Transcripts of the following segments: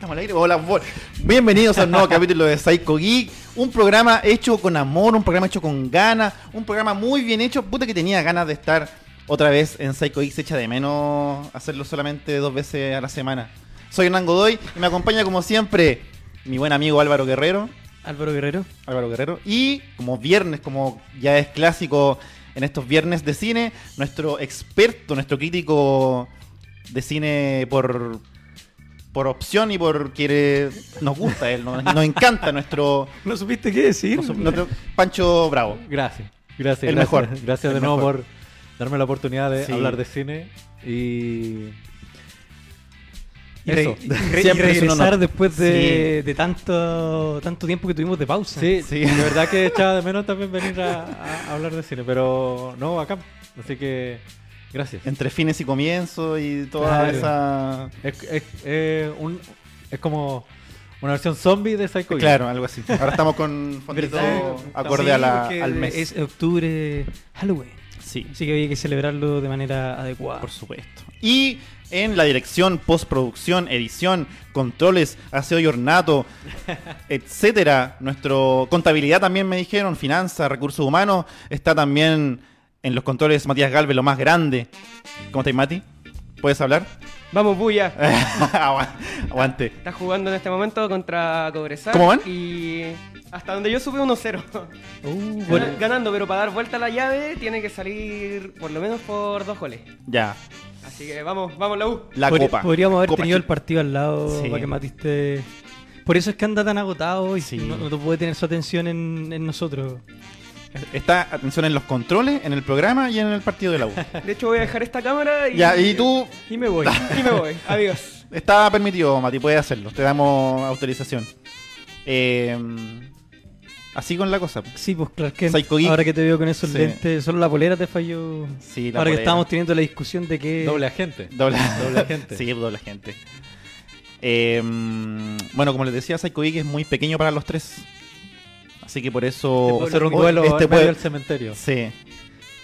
estamos al aire. Hola, bienvenidos a un nuevo capítulo de Psycho Geek. Un programa hecho con amor, un programa hecho con ganas, un programa muy bien hecho. Puta que tenía ganas de estar otra vez en Psycho Geek. Se echa de menos hacerlo solamente dos veces a la semana. Soy Hernán Godoy y me acompaña como siempre mi buen amigo Álvaro Guerrero. Álvaro Guerrero. Álvaro Guerrero. Y como viernes, como ya es clásico en estos viernes de cine, nuestro experto, nuestro crítico de cine por, por opción y porque nos gusta él, nos, nos encanta nuestro, No supiste qué decir. nuestro- Pancho Bravo. Gracias, gracias. El gracias. mejor. Gracias de El nuevo mejor. por darme la oportunidad de Sí. hablar de cine y Y, re- Eso. y re- y regresar después de, de tanto tanto tiempo que tuvimos de pausa. sí, Sí. de verdad que echaba de menos también venir a, a hablar de cine, pero no, acá. Así que gracias. Entre fines y comienzos y toda Claro. esa... Es, es, eh, un, es como una versión zombie de Psycho. Claro, algo así. Ahora estamos con fondito acorde Sí, a la- al mes. Es octubre, Halloween. Sí. Así que había que celebrarlo de manera adecuada. Por supuesto. Y en la dirección, postproducción, edición, controles, aseo y ornato, etcétera. Nuestro contabilidad también me dijeron, finanzas, recursos humanos, está también en los controles Matías Galvez, lo más grande. ¿Cómo estás, Mati? ¿Puedes hablar? Vamos. Agu- Aguante. Está jugando en este momento contra Cobresal. ¿Cómo van? Y hasta donde yo supe 1-0. Uh, bueno, Ganando, pero para dar vuelta a la llave tiene que salir por lo menos por dos goles. Ya. Así que vamos, vamos la U. La copa. Podríamos haber Copa tenido el partido al lado Sí. para que matiste. Por eso es que anda tan agotado y Sí. no, no puede tener su atención en, en nosotros. Está, atención, en los controles, en el programa y en el partido de la U. De hecho, voy a dejar esta cámara y. ya, y tú, Y me voy. Y me voy. Adiós. Está permitido, Mati, puedes hacerlo. Te damos autorización. Eh, así con la cosa. Sí, pues claro que Psycho Geek. ahora que te veo con esos Sí. lentes, solo la polera te falló. Sí, la ahora que estábamos teniendo la discusión de que Doble agente. Doble, Doble agente. sí, doble agente. Eh, bueno, como les decía, Psycho Geek es muy pequeño para los tres. Así que por eso. Un hoy- duelo este puede- del cementerio. Sí,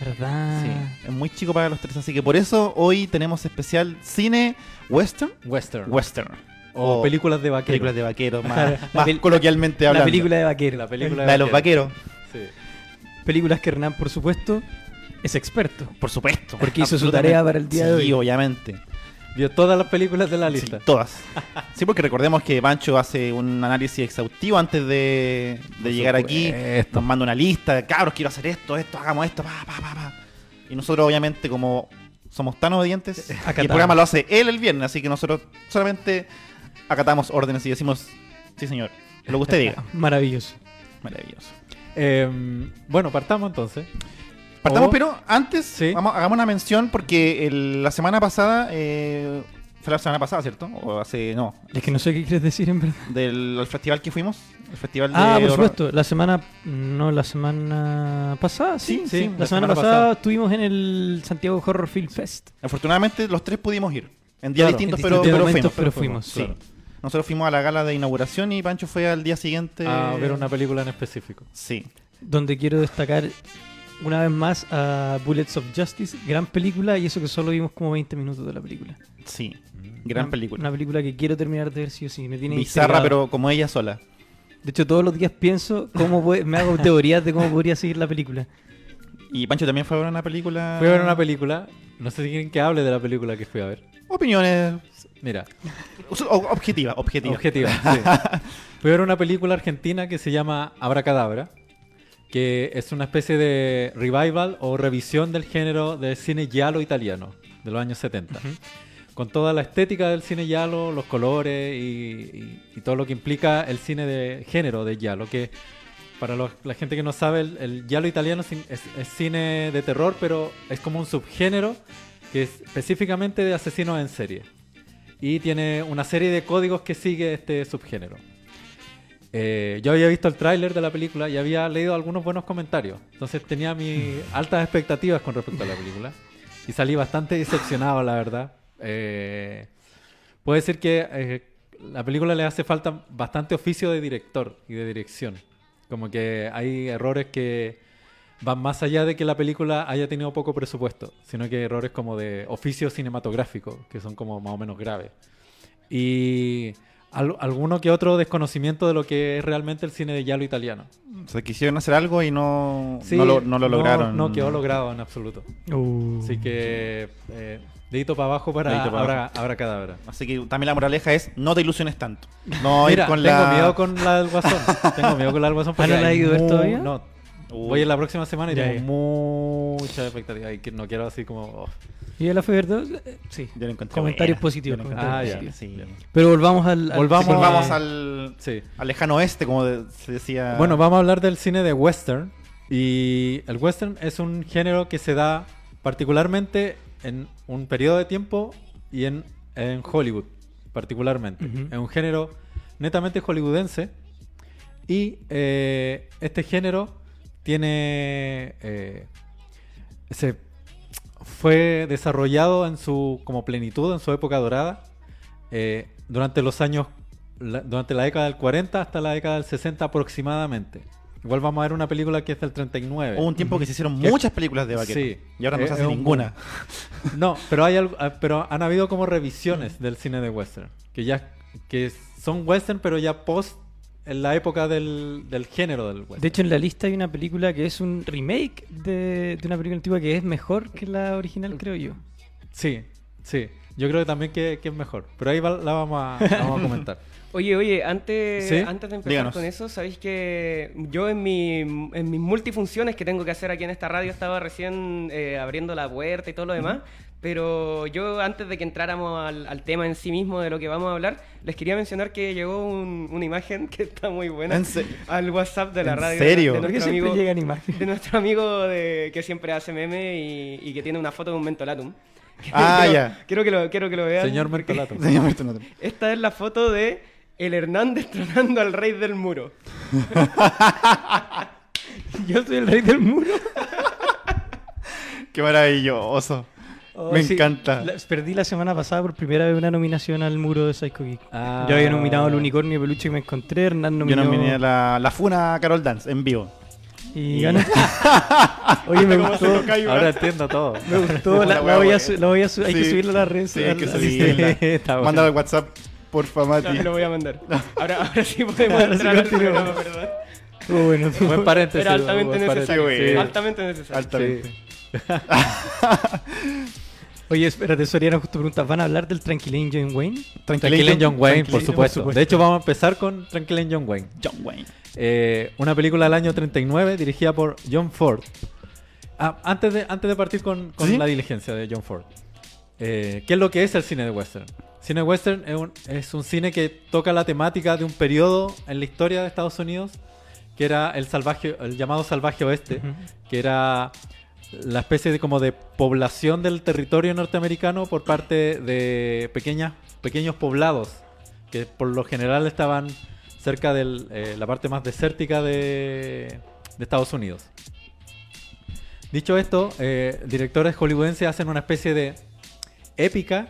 ¿Verdad? sí. Es muy chico para los tres. Así que por eso hoy tenemos especial cine western. Western. Western. o O películas de vaqueros. Películas de vaqueros, más, La más coloquialmente La hablando. película de vaquero. La película La de los vaqueros, Sí. Películas que Hernán, por supuesto, es experto. por supuesto. Porque hizo su tarea para el día de Sí, hoy. obviamente. Vio todas las películas de la Sí, lista. todas. Sí, porque recordemos que Pancho hace un análisis exhaustivo antes de, de llegar aquí. Nos manda una lista, cabros, quiero hacer esto, esto, hagamos esto, pa, pa, pa, pa. Y nosotros, obviamente, como somos tan obedientes, y el programa lo hace él el viernes, así que nosotros solamente acatamos órdenes y decimos, sí, señor, lo que usted diga. Maravilloso. Maravilloso. Eh, bueno, partamos entonces. Partamos, O- pero antes, Sí. vamos, hagamos una mención porque el- la semana pasada, eh, fue la semana pasada, ¿cierto? O hace, no, Es que no sé qué quieres decir en verdad. del al festival que fuimos, el festival de Ah, por supuesto. La semana. No, la semana pasada, sí. Sí, sí, La, semana, pasada, estuvimos en el Santiago Horror Film Fest. Afortunadamente los tres pudimos ir. En días Claro, distintos, en pero, distintos pero momentos, fuimos. pero fuimos, Sí. claro. Nosotros fuimos a la gala de inauguración y Pancho fue al día siguiente. A ver una película en específico. Sí. Donde quiero destacar una vez más a Bullets of Justice. Gran película y eso que solo vimos como 20 minutos de la película. Sí. Gran Una- película. Una película que quiero terminar de ver sí o sí. Me tiene Bizarra, pero como ella sola. De hecho, todos los días pienso cómo puede- me hago teorías de cómo podría seguir la película. Y Pancho también fue a ver una película. Fui a ver una película. No sé si quieren que hable de la película que fui a ver. Opiniones Mira, o- objetivas, objetivas. objetiva. sí. Fui a ver una película argentina que se llama Abracadabra, que es una especie de revival o revisión del género del cine giallo italiano de los años 70. Con toda la estética del cine giallo, los colores y, y- y todo lo que implica el cine de género de giallo, que para los- la gente que no sabe, el, el giallo italiano es, es- es cine de terror, pero es como un subgénero que es específicamente de asesinos en serie. Y tiene una serie de códigos que sigue este subgénero. Eh, yo había visto el tráiler de la película y había leído algunos buenos comentarios. Entonces tenía mis altas expectativas con respecto a la película. Y salí bastante decepcionado, la verdad. Eh, puede ser que eh, la película le hace falta bastante oficio de director y de dirección. Como que hay errores que van más allá de que la película haya tenido poco presupuesto, sino que errores como de oficio cinematográfico, que son como más o menos graves. Y al- alguno que otro desconocimiento de lo que es realmente el cine de giallo italiano. O sea, quisieron hacer algo y no, Sí, no, lo, no lo lograron. No, quedó logrado en absoluto. Uh. Así que, eh, dedito para abajo para para Abra, Abra Cadabra. Así que también la moraleja es no te ilusiones tanto. No ir Mira, con tengo la... miedo con la del Guasón. tengo miedo con la del Guasón. porque ¿Ah, no la ido ver todavía? No. Uy. Voy en la próxima semana y Ya, tengo mucha expectativa. Y que no quiero así como... oh. ¿Y fue verdad? Eh, Sí. Yo lo encontré Comentarios buena. positivos, Yo lo comentarios encontré positivos. buena, sí. Pero volvamos al. al- Volvamos sí, a- Volvamos al, Sí. al lejano oeste, como de- se decía. Bueno, vamos a hablar del cine de western. Y el western es un género que se da particularmente en un periodo de tiempo y en, en Hollywood, particularmente. Es un género netamente hollywoodense. Y eh, este género tiene. eh, se fue desarrollado en su como plenitud, en su época dorada, eh, durante los años, la- durante la década del 40 hasta la década del 60 aproximadamente. Igual vamos a ver una película que es del 39. Hubo un tiempo que se hicieron muchas películas de vaqueros. Sí. Y ahora no se hace es un ninguna. No, pero hay algo- ah, pero han habido como revisiones del cine de western, que ya que son western pero ya post en la época del, del género del western. De hecho, en la lista hay una película que es un remake de, de una película antigua que es mejor que la original, creo yo. Sí, sí. Yo creo que también que, que es mejor, pero ahí va- la vamos a, la vamos a comentar. Oye, oye, antes, ¿Sí? antes de empezar Díganos. con eso, sabéis que yo en, mi, en mis multifunciones que tengo que hacer aquí en esta radio estaba recién eh, abriendo la puerta y todo lo demás, pero yo antes de que entráramos al, al tema en sí mismo de lo que vamos a hablar, les quería mencionar que llegó un- una imagen que está muy buena ¿En se- al WhatsApp de la ¿En radio. serio? De ¿Por qué nuestro siempre amigo, llegan imágenes? de nuestro amigo de, que siempre hace meme y, y que tiene una foto de un mentolatum. Ah, quiero, ya. Quiero que lo, quiero que lo vean. Señor Mentolato. Señor Otto. esta es la foto de el Hernández tronando al rey del muro. Yo soy el rey del muro. Qué maravilloso. Oh, Me sí. encanta. La- perdí la semana pasada por primera vez una nominación al muro de Psycho Geek. Ah. Yo había nominado al unicornio de peluche que me encontré, Hernán Yo nominó... nominé a la, la Funa Carol Dance en vivo. Y ganó. Oye, me ¿Cómo se gustó. Ahora entiendo todo. Me gustó. La, la la wea, voy a su- voy a su- Hay que Sí. subirla a las redes. Sí, hay que subirla. Está bueno. Mándalo al WhatsApp, porfa, Mati. Ya, lo voy a mandar. Ahora, ahora sí podemos Ahora sí entrar al programa, ¿verdad? Estuvo bueno, Buen paréntesis. Era altamente buen paréntesis. necesario. Sí. Altamente necesario. Altamente. Oye, espérate, Soriano justo pregunta, ¿van a hablar del Tranquilín John Wayne? Tranquil en John Wayne, por Tranquilín, supuesto. supuesto. De hecho, vamos a empezar con Tranquil en John Wayne. John Wayne. Eh, una película del año 39 dirigida por John Ford. Ah, antes, de, antes de partir con, con ¿Sí? la diligencia de John Ford. Eh, ¿Qué es lo que es el cine de western? Cine western es un, es un cine que toca la temática de un periodo en la historia de Estados Unidos que era el salvaje, el llamado salvaje oeste, que era la especie de como de población del territorio norteamericano por parte de pequeñas, pequeños poblados que por lo general estaban cerca de la parte más desértica de, de Estados Unidos. Dicho esto, eh, directores hollywoodenses hacen una especie de épica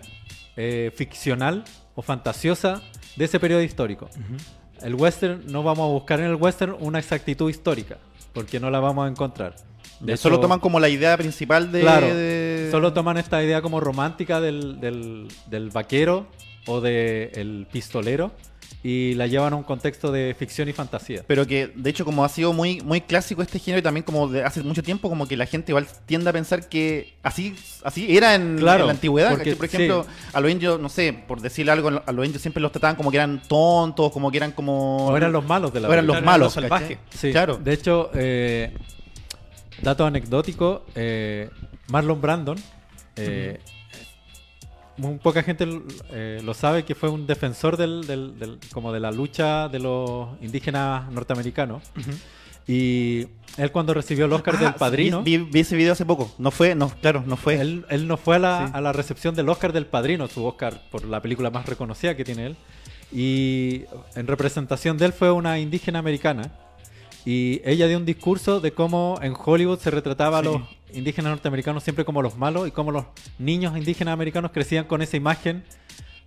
eh, ficcional o fantasiosa de ese periodo histórico. El western, no vamos a buscar en el western una exactitud histórica, porque no la vamos a encontrar. De solo toman como la idea principal de. Claro, de- solo toman esta idea como romántica del, del- del vaquero o del pistolero y la llevan a un contexto de ficción y fantasía. Pero que, de hecho, como ha sido muy, muy clásico este género y también como de hace mucho tiempo, como que la gente igual tiende a pensar que así, así era en, Claro, en la antigüedad. porque- ¿cachai? Por ejemplo, sí. a los indios, no sé, por decirle algo, a los indios siempre los trataban como que eran tontos, como que eran como... O eran los malos de la o eran los malos, los salvajes. ¿cachai? Sí, Claro. De hecho, eh, dato anecdótico, eh, Marlon Brandon, eh, muy poca gente eh, lo sabe que fue un defensor del, del- del- como de la lucha de los indígenas norteamericanos. Y él cuando recibió el Oscar Ah, del Padrino, Vi, vi- vi ese video hace poco. No fue, no, claro, no fue. él, él no fue a la, Sí. a la recepción del Oscar del Padrino, su Oscar por la película más reconocida que tiene él. Y en representación de él fue una indígena americana. Y ella dio un discurso de cómo en Hollywood se retrataba Sí. a los indígenas norteamericanos siempre como los malos y cómo los niños indígenas americanos crecían con esa imagen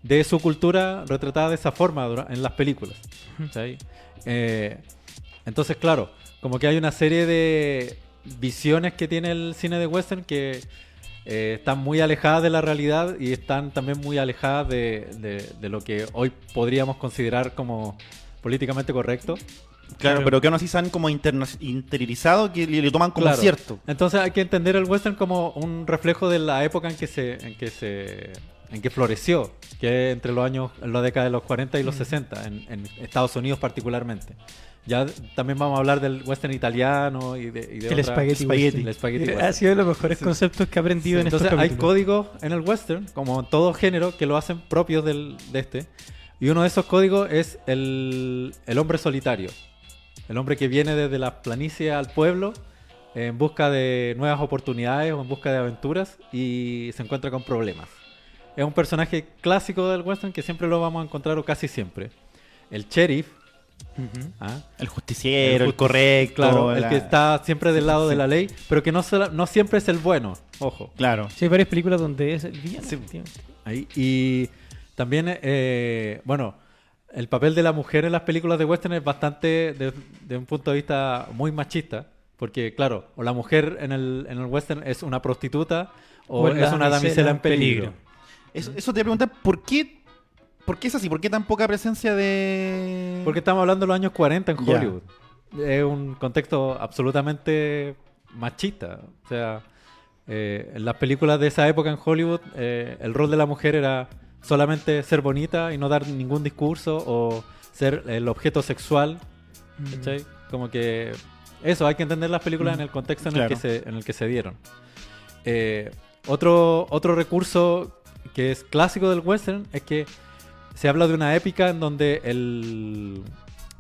de su cultura retratada de esa forma en las películas. Eh, entonces, claro, como que hay una serie de visiones que tiene el cine de western que eh, están muy alejadas de la realidad y están también muy alejadas de, de- de lo que hoy podríamos considerar como políticamente correcto. Claro, pero que aún así se han como interna- interiorizado que le, le toman como Claro. cierto. Entonces hay que entender el western como un reflejo de la época en que se, en que se, en que floreció, que es entre los años, la década de los 40 y los 60, en, en Estados Unidos particularmente. Ya también vamos a hablar del western italiano y de, y de El otra- spaghetti western. El spaghetti Ha sido de los mejores conceptos que he aprendido Sí, en Entonces estos hay códigos en el western, como en todo género, que lo hacen propios del, de este. Y uno de esos códigos es el, el hombre solitario. El hombre que viene desde la planicie al pueblo en busca de nuevas oportunidades o en busca de aventuras y se encuentra con problemas. Es un personaje clásico del western que siempre lo vamos a encontrar o casi siempre. El sheriff, Ujú. El ¿ah? justiciero, el, justici- correcto. claro, el que está siempre del lado de la ley, pero que no, no siempre es el bueno, ojo. Claro. Sí, hay varias películas donde es el villano. Sí. Ahí, y también, eh, bueno, el papel de la mujer en las películas de western es bastante, de, de un punto de vista muy machista, porque claro, o la mujer en el, en el western es una prostituta o, es una damisela en peligro. Eso, eso te voy a preguntar, ¿por qué, ¿por qué es así? ¿Por qué tan poca presencia de...? Porque estamos hablando de los años 40 en. Hollywood. Es un contexto absolutamente machista. O sea, eh, en las películas de esa época en Hollywood, eh, el rol de la mujer era solamente ser bonita y no dar ningún discurso o ser el objeto sexual. ¿cachai? Como que eso, hay que entender las películas en el contexto en, el, que se, en el que se dieron. Eh, otro, otro recurso que es clásico del western es que se habla de una épica en donde el,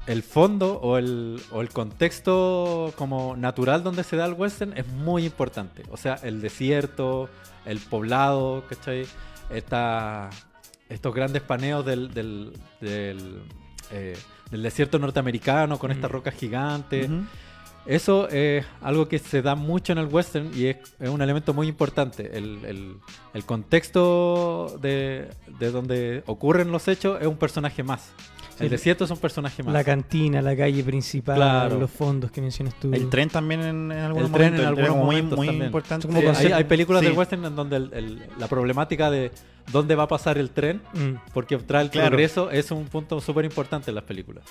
el fondo o el, o el contexto como natural donde se da el western es muy importante. O sea, el desierto, el poblado, ¿cachai? Esta- estos grandes paneos del, del, del, eh, del desierto norteamericano con estas rocas gigantes. Eso es algo que se da mucho en el western y es, es un elemento muy importante. El, el- el contexto de, de donde ocurren los hechos es un personaje más. El desierto es un personaje más. La cantina, la calle principal, Claro. los fondos que mencionas tú. El tren también en, en algunos El tren en algunos como muy, momentos muy también. importante. Como Sí, hay, películas Sí. del western en donde el- el- la problemática de dónde va a pasar el tren, Mm. porque trae el Claro. progreso, es un punto súper importante en las películas.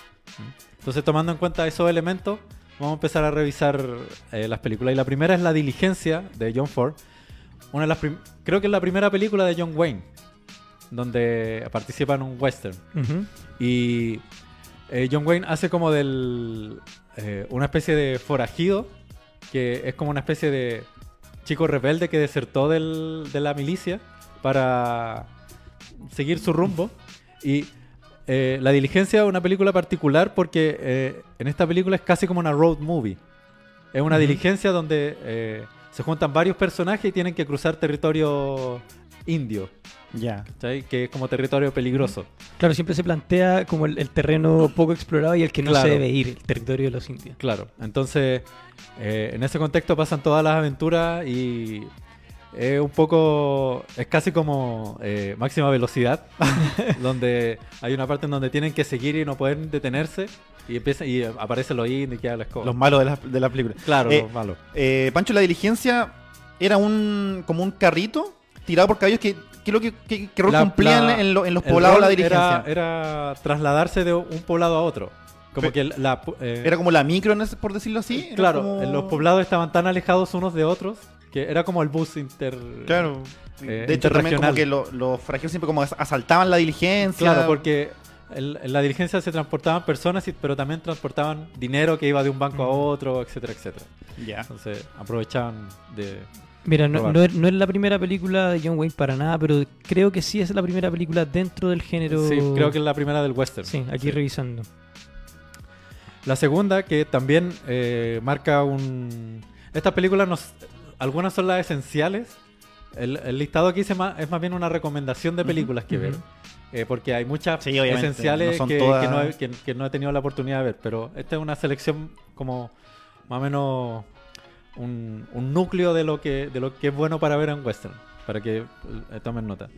Entonces, tomando en cuenta esos elementos, vamos a empezar a revisar eh, las películas. Y la primera es La Diligencia de John Ford. Una de las prim- creo que es la primera película de John Wayne, donde participa en un western. Y eh, John Wayne hace como del eh, una especie de forajido, que es como una especie de chico rebelde que desertó del- de la milicia para seguir su rumbo. Y eh, La Diligencia es una película particular porque en esta película es casi como una road movie. Es una diligencia donde se juntan varios personajes y tienen que cruzar territorio indio, Ya. ¿cachai? que es como territorio peligroso. Claro, siempre se plantea como el, el terreno poco explorado y el que no Claro. se debe ir, el territorio de los indios. Claro, entonces eh, en ese contexto pasan todas las aventuras y es un poco, es casi como eh, máxima velocidad, donde hay una parte en donde tienen que seguir y no pueden detenerse y empieza y aparecen los indios y queda la escoba. Los malos de la, de la película. claro, Eh, los malos. Eh, Pancho, la diligencia era un como un carrito tirado por caballos que, que lo que, que, que rol La- cumplían la- en, lo- en los poblados la diligencia. Era, Era, era trasladarse de un poblado a otro. Como que la, eh, como la micro, por decirlo así. Era claro, como- en los poblados estaban tan alejados unos de otros que era como el bus inter... Claro. eh, de hecho, también como que lo- los forajidos siempre como as- asaltaban la diligencia. Claro, porque el- en la diligencia se transportaban personas, y- pero también transportaban dinero que iba de un banco a otro, etcétera, etcétera. Ya. Entonces aprovechaban de... Mira, no, es, no es la primera película de John Wayne para nada, pero creo que sí es la primera película dentro del género. Sí, creo que es la primera del western. Sí, aquí revisando. La segunda, que también eh, marca un... Estas películas, nos... algunas son las esenciales. El, el listado ma- es más bien una recomendación de películas que ver. Eh, porque hay muchas Sí, esenciales no son que, todas- que no he, que- que no he tenido la oportunidad de ver. Pero esta es una selección como más o menos un, un núcleo de lo, que, de lo que es bueno para ver en western. Para que eh, tomen nota.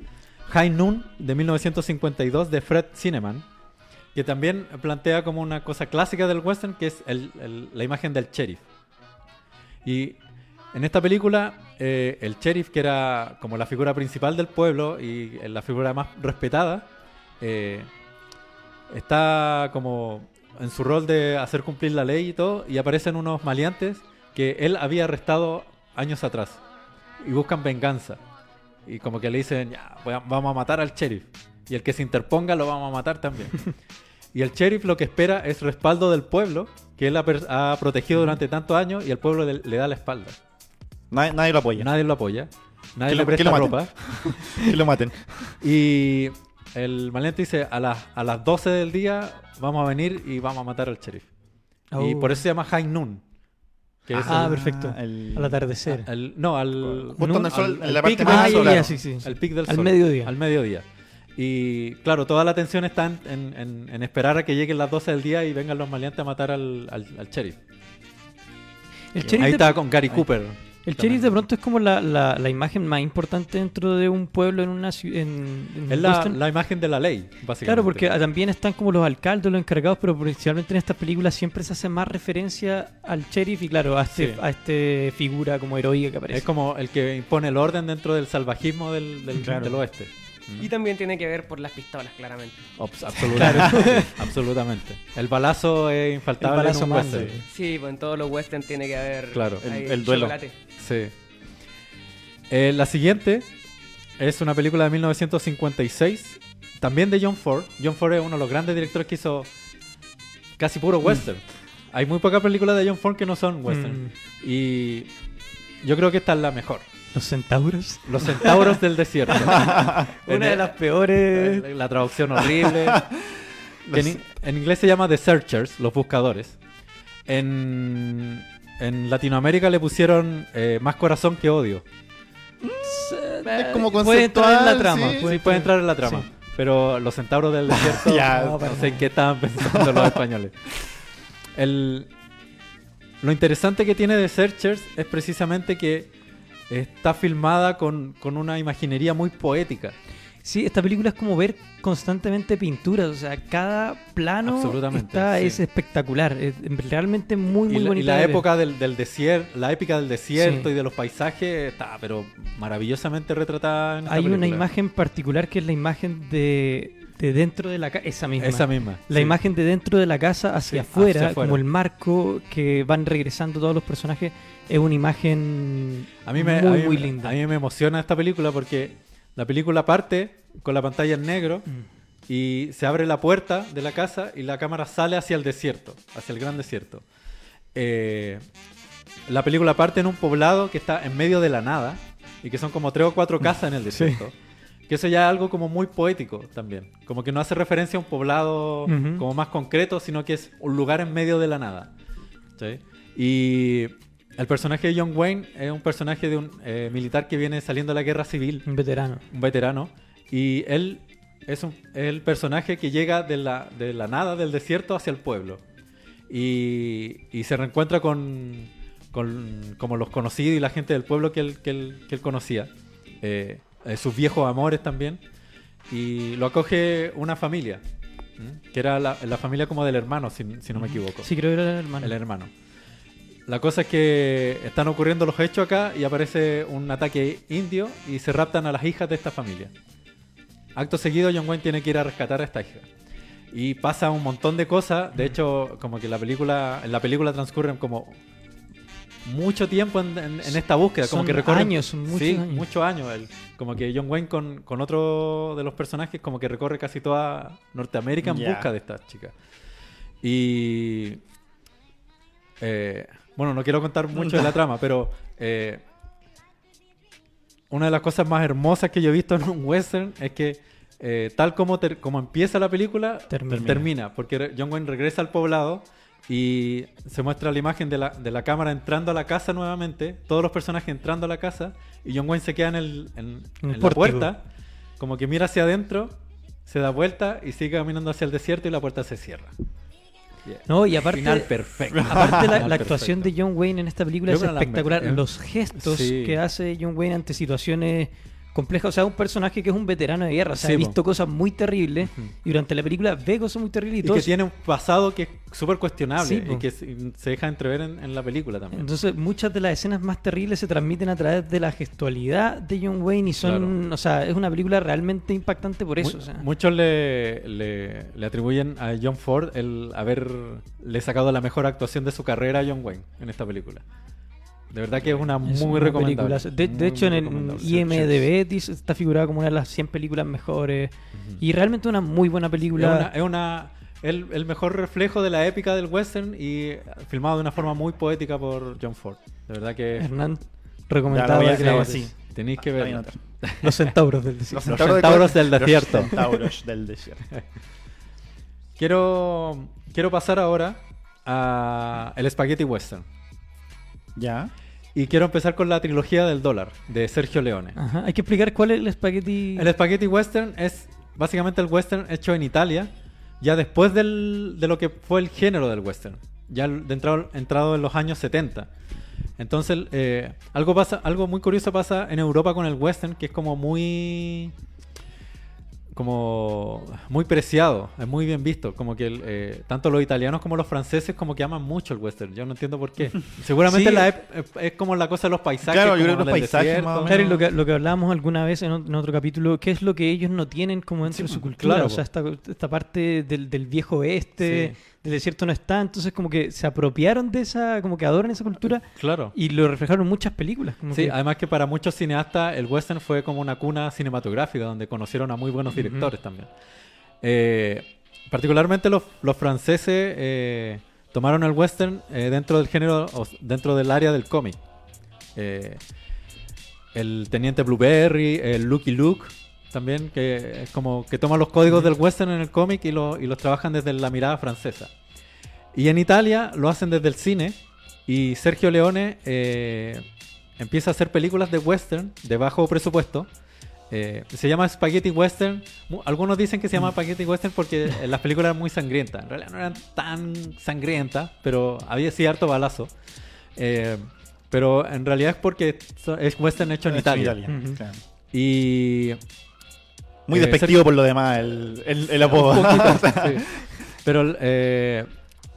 High Noon de 1952 de Fred Cineman que también plantea como una cosa clásica del western, que es el- el- la imagen del sheriff. Y En esta película, eh, el sheriff, que era como la figura principal del pueblo y eh, la figura más respetada, eh, está como en su rol de hacer cumplir la ley y todo, y aparecen unos maleantes que él había arrestado años atrás y buscan venganza. Y como que le dicen, ya, vamos a matar al sheriff. Y el que se interponga lo vamos a matar también. y el sheriff lo que espera es respaldo del pueblo, que él ha, protegido durante tantos años, y el pueblo le, le da la espalda. Nadie, nadie lo apoya. Nadie lo apoya. Nadie le lo- que presta lo ropa. Que lo maten. Y el maleante dice, a las, a las 12 del día vamos a venir y vamos a matar al sheriff. Y Oh. por eso se llama High Noon. Que es Ah, el- perfecto. el- Al atardecer. al- no, al... Justo el sol- al- en la parte más del sol. sí, sí. Al pic del Al sol. mediodía. Al mediodía. Y claro, toda la atención está en, en- en- en esperar a que lleguen las 12 del día y vengan los maleantes a matar al, al, al sheriff. El sheriff, Ahí de, está con Gary Cooper. El sheriff de pronto es como la, la, la imagen más importante dentro de un pueblo en una ciudad. En, en Es la, la imagen de la ley, básicamente. Claro, porque ah, también están como los alcaldes, los encargados, pero principalmente en estas películas siempre se hace más referencia al sheriff y claro, a este, Sí. a este figura como heroica que aparece. Es como el que impone el orden dentro del salvajismo del, del, Claro. del oeste. Y también tiene que ver por las pistolas, claramente. Obs- absolutamente. absolutamente. El balazo es infaltable El balazo en un western. Sí, pues en todos los western tiene que haber Claro. El- el duelo. chocolate. Sí. Eh, la siguiente es una película de 1956, también de John Ford. John Ford es uno de los grandes directores que hizo casi puro western. Hay muy pocas películas de John Ford que no son western. Mm, Y yo creo que esta es la mejor. los centauros. Los centauros del desierto. Una de las peores. La traducción horrible. En, en inglés se llama The Searchers, los buscadores. En, en Latinoamérica le pusieron eh, más corazón que odio. Es como Puede entrar en la conceptual, trama. sí. Sí, puede entrar en la trama. Sí. Pero los centauros del desierto, Ya, no, sé en qué estaban pensando los españoles. El, lo interesante que tiene The Searchers es precisamente que está filmada con, con una imaginería muy poética. Sí, esta película es como ver constantemente pinturas, o sea, cada plano está, sí. es espectacular, es realmente muy, muy y la, y la de época del, del desierto, la épica del desierto Sí. y de los paisajes está pero maravillosamente retratada en esta Hay una imagen particular que es la imagen de, de dentro de la casa, esa misma. Esa misma. La sí. imagen de dentro de la casa hacia Sí, afuera, hacia afuera. como el marco que van regresando todos los personajes, es una imagen A mí me, muy, a mí- muy linda. A mí me emociona esta película porque la película parte con la pantalla en negro Mm. y se abre la puerta de la casa y la cámara sale hacia el desierto, hacia el gran desierto. Eh, la película parte en un poblado que está en medio de la nada y que son como tres o cuatro casas en el desierto. Que eso ya es algo como muy poético también. Como que no hace referencia a un poblado como más concreto, sino que es un lugar en medio de la nada. ¿Sí? Y el personaje de John Wayne es un personaje de un eh, militar que viene saliendo de la guerra civil, Un veterano. un veterano, y él es, un- es el personaje que llega de la, de la nada, del desierto, hacia el pueblo. Y, y se reencuentra con, con como los conocidos y la gente del pueblo que él, que él, que él conocía. Eh, eh, sus viejos amores también. Y lo acoge una familia, ¿m? que era la, la familia como del hermano, si, si no me equivoco. Sí, creo que era el hermano. El hermano. La cosa es que están ocurriendo los hechos acá y aparece un ataque indio y se raptan a las hijas de esta familia. Acto seguido, John Wayne tiene que ir a rescatar a esta hija. Y pasa un montón de cosas. De hecho, como que la película, en la película transcurren como mucho tiempo en, en- en esta búsqueda. como Son que recorren años, son muchos sí, años. muchos años. Como que John Wayne con, con otro de los personajes como que recorre casi toda Norteamérica en busca de estas chicas. Y eh, bueno, no quiero contar mucho de la trama, pero eh, una de las cosas más hermosas que yo he visto en un western es que eh, tal como, ter- como empieza la película, Termina. termina. porque John Wayne regresa al poblado y se muestra la imagen de la, de la cámara entrando a la casa nuevamente, todos los personajes entrando a la casa, y John Wayne se queda en, el, en, En la puerta, como que mira hacia adentro, se da vuelta y sigue caminando hacia el desierto y la puerta se cierra. No, y aparte, Final perfecto. aparte la, actuación de. John Wayne en esta película Yo es espectacular. me- Los gestos Sí. que hace John Wayne ante situaciones compleja. O sea, un personaje que es un veterano de guerra. O sea, Sí, ha po. visto cosas muy terribles y durante la película ve cosas muy terribles y, Y todo que tiene un pasado que es súper cuestionable Sí, y que se, deja entrever en, en la película también. Entonces, muchas de las escenas más terribles se transmiten a través de la gestualidad de John Wayne y son, o sea, es una película realmente impactante por eso. Mu- o sea. Muchos le, le- le atribuyen a John Ford el haberle sacado la mejor actuación de su carrera a John Wayne en esta película. De verdad que es una Es muy una recomendable. película. De, hecho, muy en el. IMDB está figurada como una de las 100 películas mejores. Y realmente una muy buena Es película. una, es una- el, el mejor reflejo de la épica del western y filmado de una forma muy poética por John Ford. De verdad que Hernán, Ya, recomendado. la voy a- que la la voy a- veas. sí. tenéis que La voy a ver. Los centauros del desierto. Los centauros centauros del desierto. Los centauros del desierto. Quiero, quiero pasar ahora a el Spaghetti Western. Ya. Y quiero empezar con la trilogía del dólar de Sergio Leone. Ajá, Hay que explicar cuál es el espagueti. El Spaghetti Western es básicamente el western hecho en Italia, ya después del- de lo que fue el género del western, ya de entrado, entrado en los años 70. Entonces, eh, algo, pasa, algo muy curioso pasa en Europa con el western, que es como muy como muy preciado, es muy bien visto, como que el, eh, tanto los italianos como los franceses como que aman mucho el western, yo no entiendo por qué. Seguramente Sí. la ep- es, es como la cosa de los paisajes, Claro, yo creo que los paisajes desierto. más o Claro, y lo que, lo que hablábamos alguna vez en, en otro capítulo, ¿qué es lo que ellos no tienen como dentro de su cultura? claro, o sea, esta, esta parte del, del viejo oeste, Sí. Del desierto no está, entonces como que se apropiaron de esa, como que adoran esa cultura Claro. y lo reflejaron en muchas películas. Como Sí, que- además que para muchos cineastas el western fue como una cuna cinematográfica donde conocieron a muy buenos directores también. Eh, particularmente los, los franceses eh, tomaron el western eh, dentro del género, o dentro del área del cómic. El Teniente Blueberry, el Lucky Luke, también, que es como que toman los códigos del western en el cómic y, lo- y los trabajan desde la mirada francesa. Y en Italia lo hacen desde el cine y Sergio Leone eh, empieza a hacer películas de western de bajo presupuesto. Eh, se llama Spaghetti Western. Algunos dicen que se llama Spaghetti Western porque eh, las películas eran muy sangrientas. En realidad no eran tan sangrientas, pero había sí harto balazo. Eh, pero en realidad es porque es western hecho en Italia. Claro. Y Muy Eh, despectivo por lo demás el, el, el apodo. Poquito, sí. Pero eh,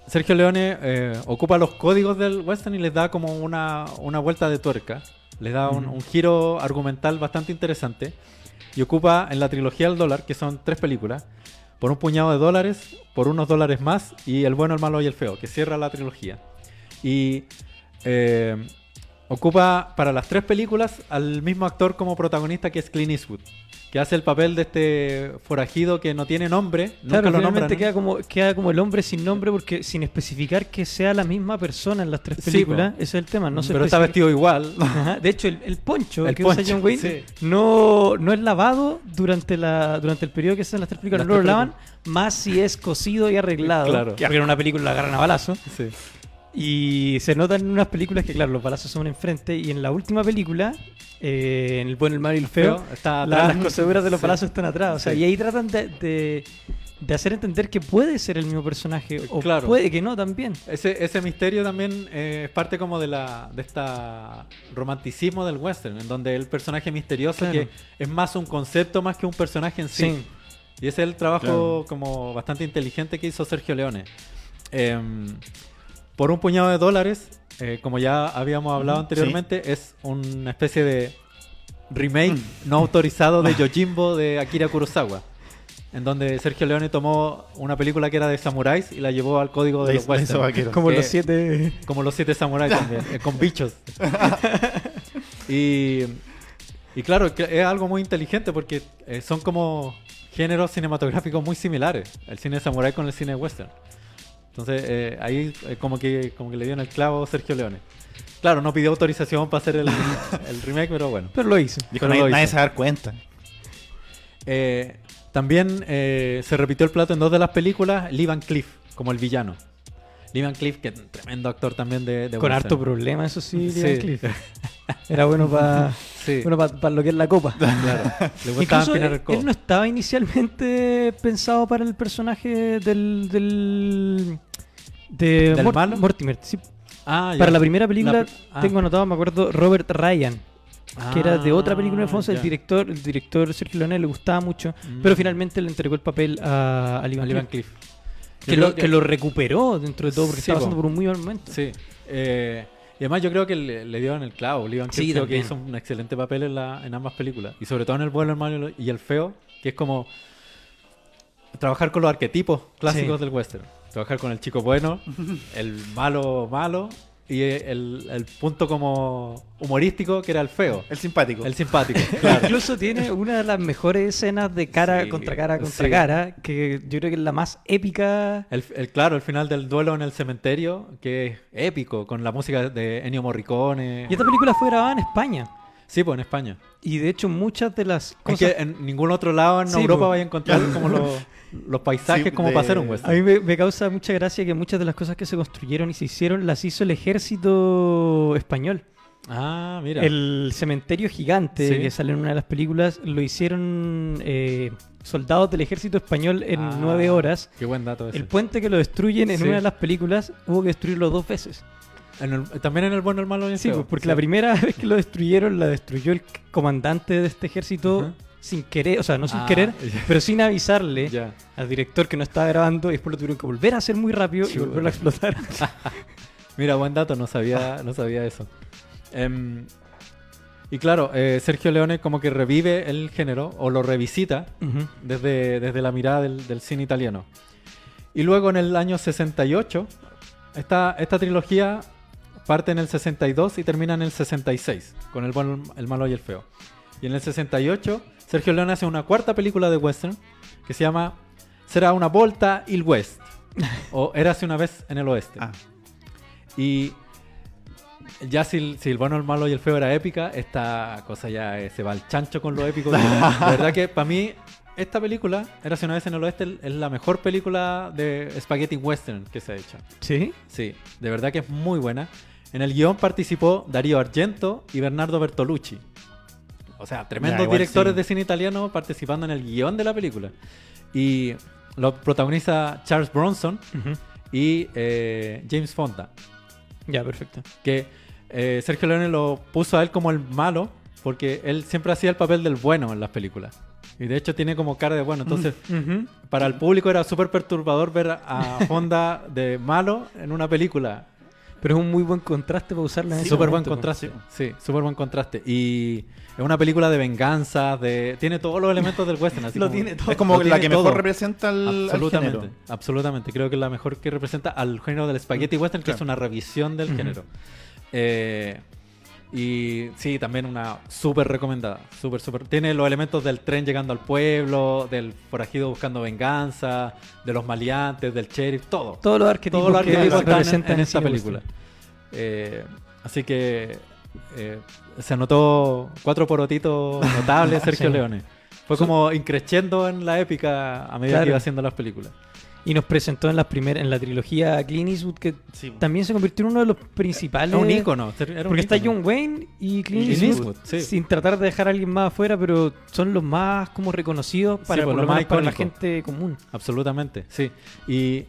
Sergio Leone eh, ocupa los códigos del western y les da como una, una vuelta de tuerca. Les da un, un giro argumental bastante interesante. Y ocupa en la trilogía del dólar, que son tres películas, por un puñado de dólares, por unos dólares más, y El bueno, el malo y el feo, que cierra la trilogía. Y eh, ocupa para las tres películas al mismo actor como protagonista que es Clint Eastwood, que hace el papel de este forajido que no tiene nombre, nunca Claro, lo nombran. finalmente queda como, queda como el hombre sin nombre porque sin especificar que sea la misma persona en las tres Sí, películas, po. ese es el tema. No se pero está vestido igual. Ajá, De hecho, el, el poncho El que usa poncho, John Wayne sí. no, no es lavado durante la durante el periodo que se en las tres películas. Las no lo lavan, más si es cosido y arreglado. Claro. Porque en una película la agarran a balazo. Sí. Y se notan en unas películas que, claro, los balazos son enfrente. Y en la última película, eh, en El bueno, el malo y el feo, Feo, está la- atrás. las coseduras de los Sí. balazos están atrás. O sea, Sí. y ahí tratan de, de, de hacer entender que puede ser el mismo personaje. O Claro. puede que no también. Ese, ese misterio también eh, es parte como de la de esta romanticismo del western, en donde el personaje misterioso Claro. que es más un concepto más que un personaje en sí. Sí. Y ese es el trabajo Claro. como bastante inteligente que hizo Sergio Leone. Em, por un puñado de dólares, eh, como ya habíamos hablado anteriormente, es una especie de remake no autorizado de Yojimbo de Akira Kurosawa. En donde Sergio Leone tomó una película que era de samuráis y la llevó al código de los western. Como Que- los siete. Como los siete samuráis también, eh, con bichos. y, y claro, es algo muy inteligente porque eh, son como géneros cinematográficos muy similares. El cine samurái con el cine western. Entonces eh, ahí eh, como, que, como que le dio en el clavo Sergio Leone. Claro, no pidió autorización para hacer el, el remake, pero bueno. Pero lo hizo. Dijo, Pero nadie, lo nadie hizo. se va a dar cuenta. Eh, también eh, se repitió el plato en dos de las películas, Lee Van Cleef, como el villano. Lee Van Cleef, que es un tremendo actor también de, de Con harto problema, eso sí, Sí. Cleef. Era bueno para Sí, bueno pa- lo que es la copa. claro. Le Incluso él, el él no estaba inicialmente pensado para el personaje del. del de ¿Del malo? Mortimer. sí. Ah. Para la primera película La pr- ah. tengo anotado, me acuerdo, Robert Ryan. que era de otra película de. El Ah, ya. director, el director Sergio Leone le gustaba mucho, Mm. pero finalmente le entregó el papel a, a Lee Van Al Ivan Cleef, Cliff. Que, lo, que lo recuperó dentro de todo porque Sí, estaba po. pasando por un muy mal momento. Sí. eh, y además yo creo que le, le dio en el clavo. Lee Van Sí, creo que hizo un excelente papel en, la, en ambas películas. Y sobre todo en El bueno, el malo y el feo, que es como trabajar con los arquetipos clásicos Sí. del western. Trabajar con el chico bueno, el malo malo y el, el punto como humorístico que era el feo, El simpático. el simpático. Claro. Incluso tiene una de las mejores escenas de cara Sí, contra cara contra sí. cara, que yo creo que es la más épica. El, el- claro, el final del duelo en el cementerio, que es épico, con la música de Ennio Morricone. Y esta película fue grabada en España. Sí, pues en España. Y de hecho muchas de las Es cosas... que en ningún otro lado en Sí, Europa po. vaya a encontrar como los, los paisajes Sí, como de- para hacer un A western. mí me, me causa mucha gracia que muchas de las cosas que se construyeron y se hicieron las hizo el ejército español. Ah, mira. El cementerio gigante Sí. que sale en una de las películas lo hicieron eh, soldados del ejército español en Ah, nueve horas. Qué buen dato ese. El puente que lo destruyen en Sí. una de las películas hubo que destruirlo dos veces. En el- también en el bueno, el malo y el Sí, feo. pues, porque Sí. la primera vez que lo destruyeron la destruyó el comandante de este ejército. Sin querer, o sea, no sin Ah, querer, pero sin avisarle al director que no estaba grabando y después lo tuvieron que volver a hacer muy rápido y volverlo a explotar. Mira, buen dato, no sabía, no sabía eso. Em, y claro, eh, Sergio Leone como que revive el género o lo revisita desde, desde la mirada del, del cine italiano. Y luego en el año 68, esta, esta trilogía parte en el 62 y termina en el 66, con el bueno, el malo y el feo. Y en el 68, Sergio Leone hace una cuarta película de western que se llama Será una volta il West, o Érase una vez en el oeste. Ah, Y ya si, el- si el bueno, el malo y el feo era épica, esta cosa ya eh, se va al chancho con lo épico. La verdad que para mí, esta película, Érase una vez en el oeste, es la mejor película de spaghetti western que se ha hecho. ¿Sí? Sí, de verdad que es muy buena. En el guion participó Darío Argento y Bernardo Bertolucci. O sea, tremendos Ya, directores sí. de cine italiano participando en el guion de la película. Y lo protagoniza Charles Bronson Ujú. y eh, James Fonda. Ya, perfecto. Que eh, Sergio Leone lo puso a él como el malo porque él siempre hacía el papel del bueno en las películas. Y de hecho tiene como cara de bueno. Entonces, Ujú. para el público era súper perturbador ver a Fonda de malo en una película. Pero es un muy buen contraste para usarla en ese súper buen contraste. Sí, súper buen contraste. Y es una película de venganza, de tiene todos los elementos del western. Así Lo como- tiene todo. es como Lo la que mejor todo. representa al, al Absolutamente, género. absolutamente. Creo que es la mejor que representa al género del spaghetti western, que claro. es una revisión del género. Eh, y sí, también una súper recomendada. Súper, súper. Tiene los elementos del tren llegando al pueblo, del forajido buscando venganza, de los maleantes, del sheriff, todo. Todos los arquetipos, Todos los que en, representan en el esta película. Eh, así que eh, se anotó cuatro porotitos notables Sergio Sí. Leone. Fue como increciendo en la épica a medida Claro. que iba haciendo las películas. Y nos presentó en la primera, en la trilogía Clint Eastwood, que Sí, po. también se convirtió en uno de los principales. Era un ícono. era un Porque está ícono. John Wayne y Clint Clint Eastwood, Eastwood, sí. sin tratar de dejar a alguien más afuera, pero son los más como reconocidos para, pues, por lo lo más para la gente común. Absolutamente, sí. Y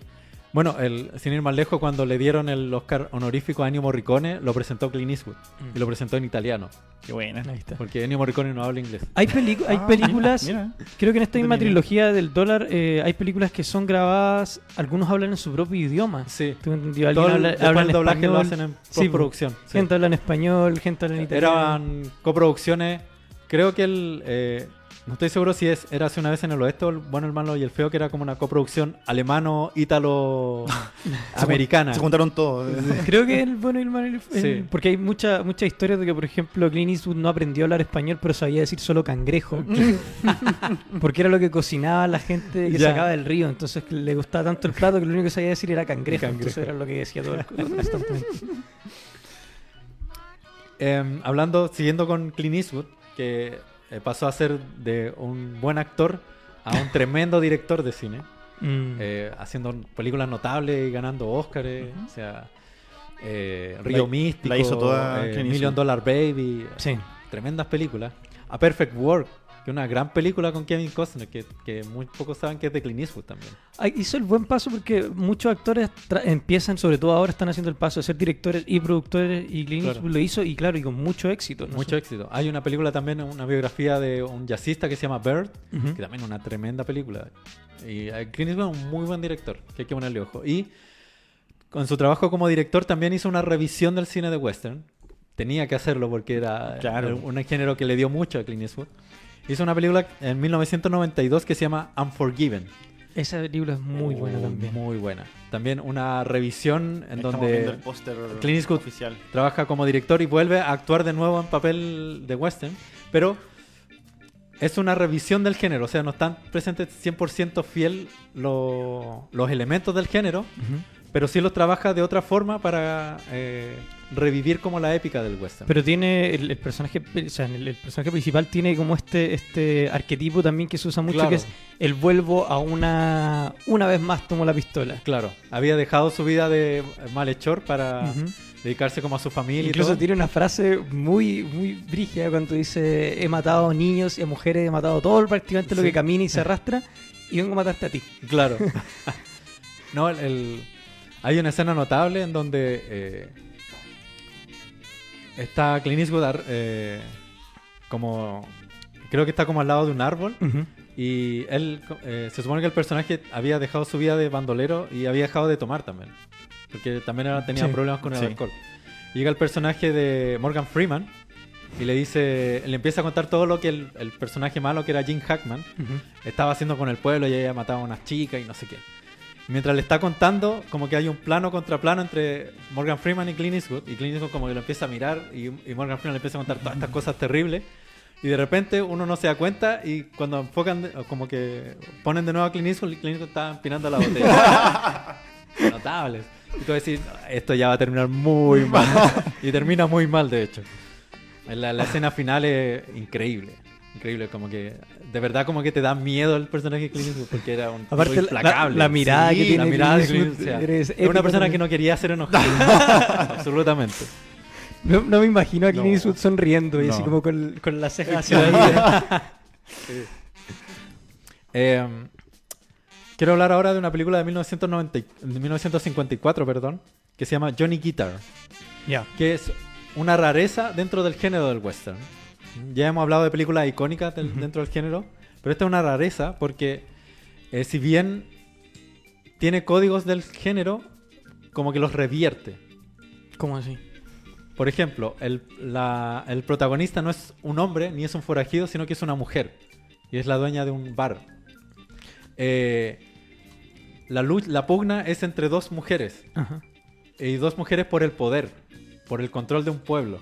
bueno, el, sin ir más lejos, cuando le dieron el Oscar honorífico a Ennio Morricone, lo presentó Clint Eastwood. Mm. Y lo presentó en italiano. Qué buena. Ahí está. Porque Ennio Morricone no habla inglés. Hay, pelicu- hay Ah, películas, mira, mira. creo que en esta misma trilogía del dólar, eh, hay películas que son grabadas, algunos hablan en su propio idioma. Sí. Tengo entendido, Todo alguien habla, habla el en doblaje lo español, hacen en Sí, pues. sí. gente habla en español, gente habla en italiano. Eran coproducciones. Creo que el. eh, no estoy seguro si es era hace una vez en el oeste o el bueno, el malo y el feo, que era como una coproducción alemano-ítalo-americana. Se juntaron todos. Creo que el bueno y el malo. y el- Sí. el- porque hay mucha- muchas historias de que, por ejemplo, Clint Eastwood no aprendió a hablar español, pero sabía decir solo cangrejo. porque era lo que cocinaba la gente que Ya. sacaba del río. Entonces le gustaba tanto el plato que lo único que sabía decir era cangrejo. Cangrejo. Entonces era lo que decía todo el constantemente. Em, hablando, siguiendo con Clint Eastwood, que pasó a ser de un buen actor a un tremendo director de cine, Mm. eh, haciendo películas notables y ganando Oscars, o sea, eh, Río La- Místico, la hizo toda eh, Million. Dollar Baby, sí. tremendas películas. A Perfect Work, que una gran película con Kevin Costner, que, que muy pocos saben que es de Clint Eastwood también. Hizo el buen paso porque muchos actores empiezan, sobre todo ahora, están haciendo el paso de ser directores y productores y Clint Claro. Eastwood lo hizo y claro, y con mucho éxito. ¿no? Mucho éxito. Hay una película también, una biografía de un jazzista que se llama Bird, que también es una tremenda película. Y eh, Clint Eastwood es un muy buen director, que hay que ponerle ojo. Y con su trabajo como director también hizo una revisión del cine de western. Tenía que hacerlo porque era, Claro. era un género que le dio mucho a Clint Eastwood. Hizo una película en 1992 que se llama Unforgiven. Esa película es muy buena Oh, también. Muy buena. También una revisión en Estamos el donde póster Clint Eastwood oficial. trabaja como director y vuelve a actuar de nuevo en papel de western, pero es una revisión del género, o sea, no están presentes 100% fiel lo- los elementos del género, Ujú. Pero sí los trabaja de otra forma para eh, revivir como la épica del western. Pero tiene el, el personaje, o sea, el, el personaje principal tiene como este este arquetipo también que se usa mucho, Claro. que es el vuelvo a una una vez más tomo la pistola. Claro, había dejado su vida de malhechor para Ujú. dedicarse como a su familia. y Incluso todo. tiene una frase muy muy brígida cuando dice he matado niños y a mujeres, he matado todo prácticamente lo Sí. que camina y se arrastra y vengo a matarte a ti. Claro. no, el, el- hay una escena notable en donde eh, está Clint Eastwood eh, como... Creo que está como al lado de un árbol y él... eh, se supone que el personaje había dejado su vida de bandolero y había dejado de tomar también. Porque también tenía Sí. problemas con el Sí. alcohol. Llega el personaje de Morgan Freeman y le dice... Le empieza a contar todo lo que el, el personaje malo, que era Jim Hackman, estaba haciendo con el pueblo y había matado a unas chicas y no sé qué. Mientras le está contando, como que hay un plano contra plano entre Morgan Freeman y Clint Eastwood. Y Clint Eastwood como que lo empieza a mirar y, y Morgan Freeman le empieza a contar todas estas cosas terribles. Y de repente uno no se da cuenta y cuando enfocan, de- como que ponen de nuevo a Clint Eastwood, Clint Eastwood está empinando la botella. Notables. Y tú vas a decir, esto ya va a terminar muy mal. y termina muy mal, de hecho. La, la escena final es increíble. Increíble, como que de verdad como que te da miedo el personaje de Clint Eastwood porque era un tipo Aparte, la- implacable. la mirada Sí, que tiene la mirada de Clint Clint Eastwood, o sea, Eastwood es una persona también. que no quería hacer enojar. Absolutamente. No, no me imagino a Clint No. Eastwood sonriendo y así No. como con, con las cejas hacia adelante. Eh, quiero hablar ahora de una película de 1990, y- de 1954, perdón, que se llama Johnny Guitar. Ya. que es una rareza dentro del género del western. Ya hemos hablado de películas icónicas del- dentro del género, pero esta es una rareza porque eh, si bien tiene códigos del género, como que los revierte. ¿Cómo así? Por ejemplo, el, la- el protagonista no es un hombre ni es un forajido, sino que es una mujer. Y es la dueña de un bar. Eh, la, lu- la pugna es entre dos mujeres Ajá. y dos mujeres por el poder, por el control de un pueblo.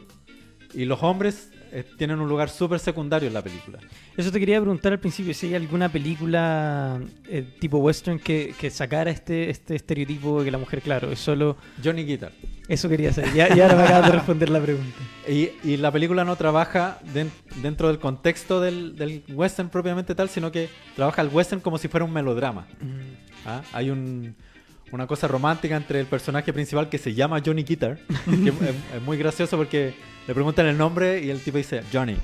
Y los hombres eh, tienen un lugar súper secundario en la película. Eso te quería preguntar al principio, si hay alguna película eh, tipo western que, que sacara este, este estereotipo de que la mujer, claro, es solo... Johnny Guitar. Eso quería saber. Ya, ya ahora me acabas de responder la pregunta. Y, y la película no trabaja den- dentro del contexto del, del western propiamente tal, sino que trabaja el western como si fuera un melodrama. ¿ah? Hay un- una cosa romántica entre el personaje principal que se llama Johnny Guitar, que es, muy gracioso porque le preguntan el nombre y el tipo dice Johnny,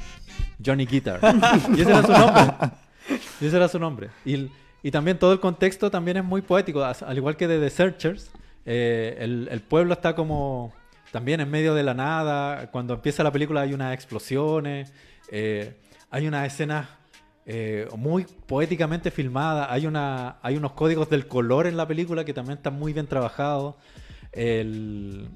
Johnny Guitar. y ese era su nombre. Y ese era su nombre. Y, y también todo el contexto también es muy poético, al igual que de The Searchers. eh, el, el pueblo está como también en medio de la nada. Cuando empieza la película hay unas explosiones, eh, hay unas escenas eh, muy poéticamente filmadas, hay, una, hay unos códigos del color en la película que también están muy bien trabajados. El-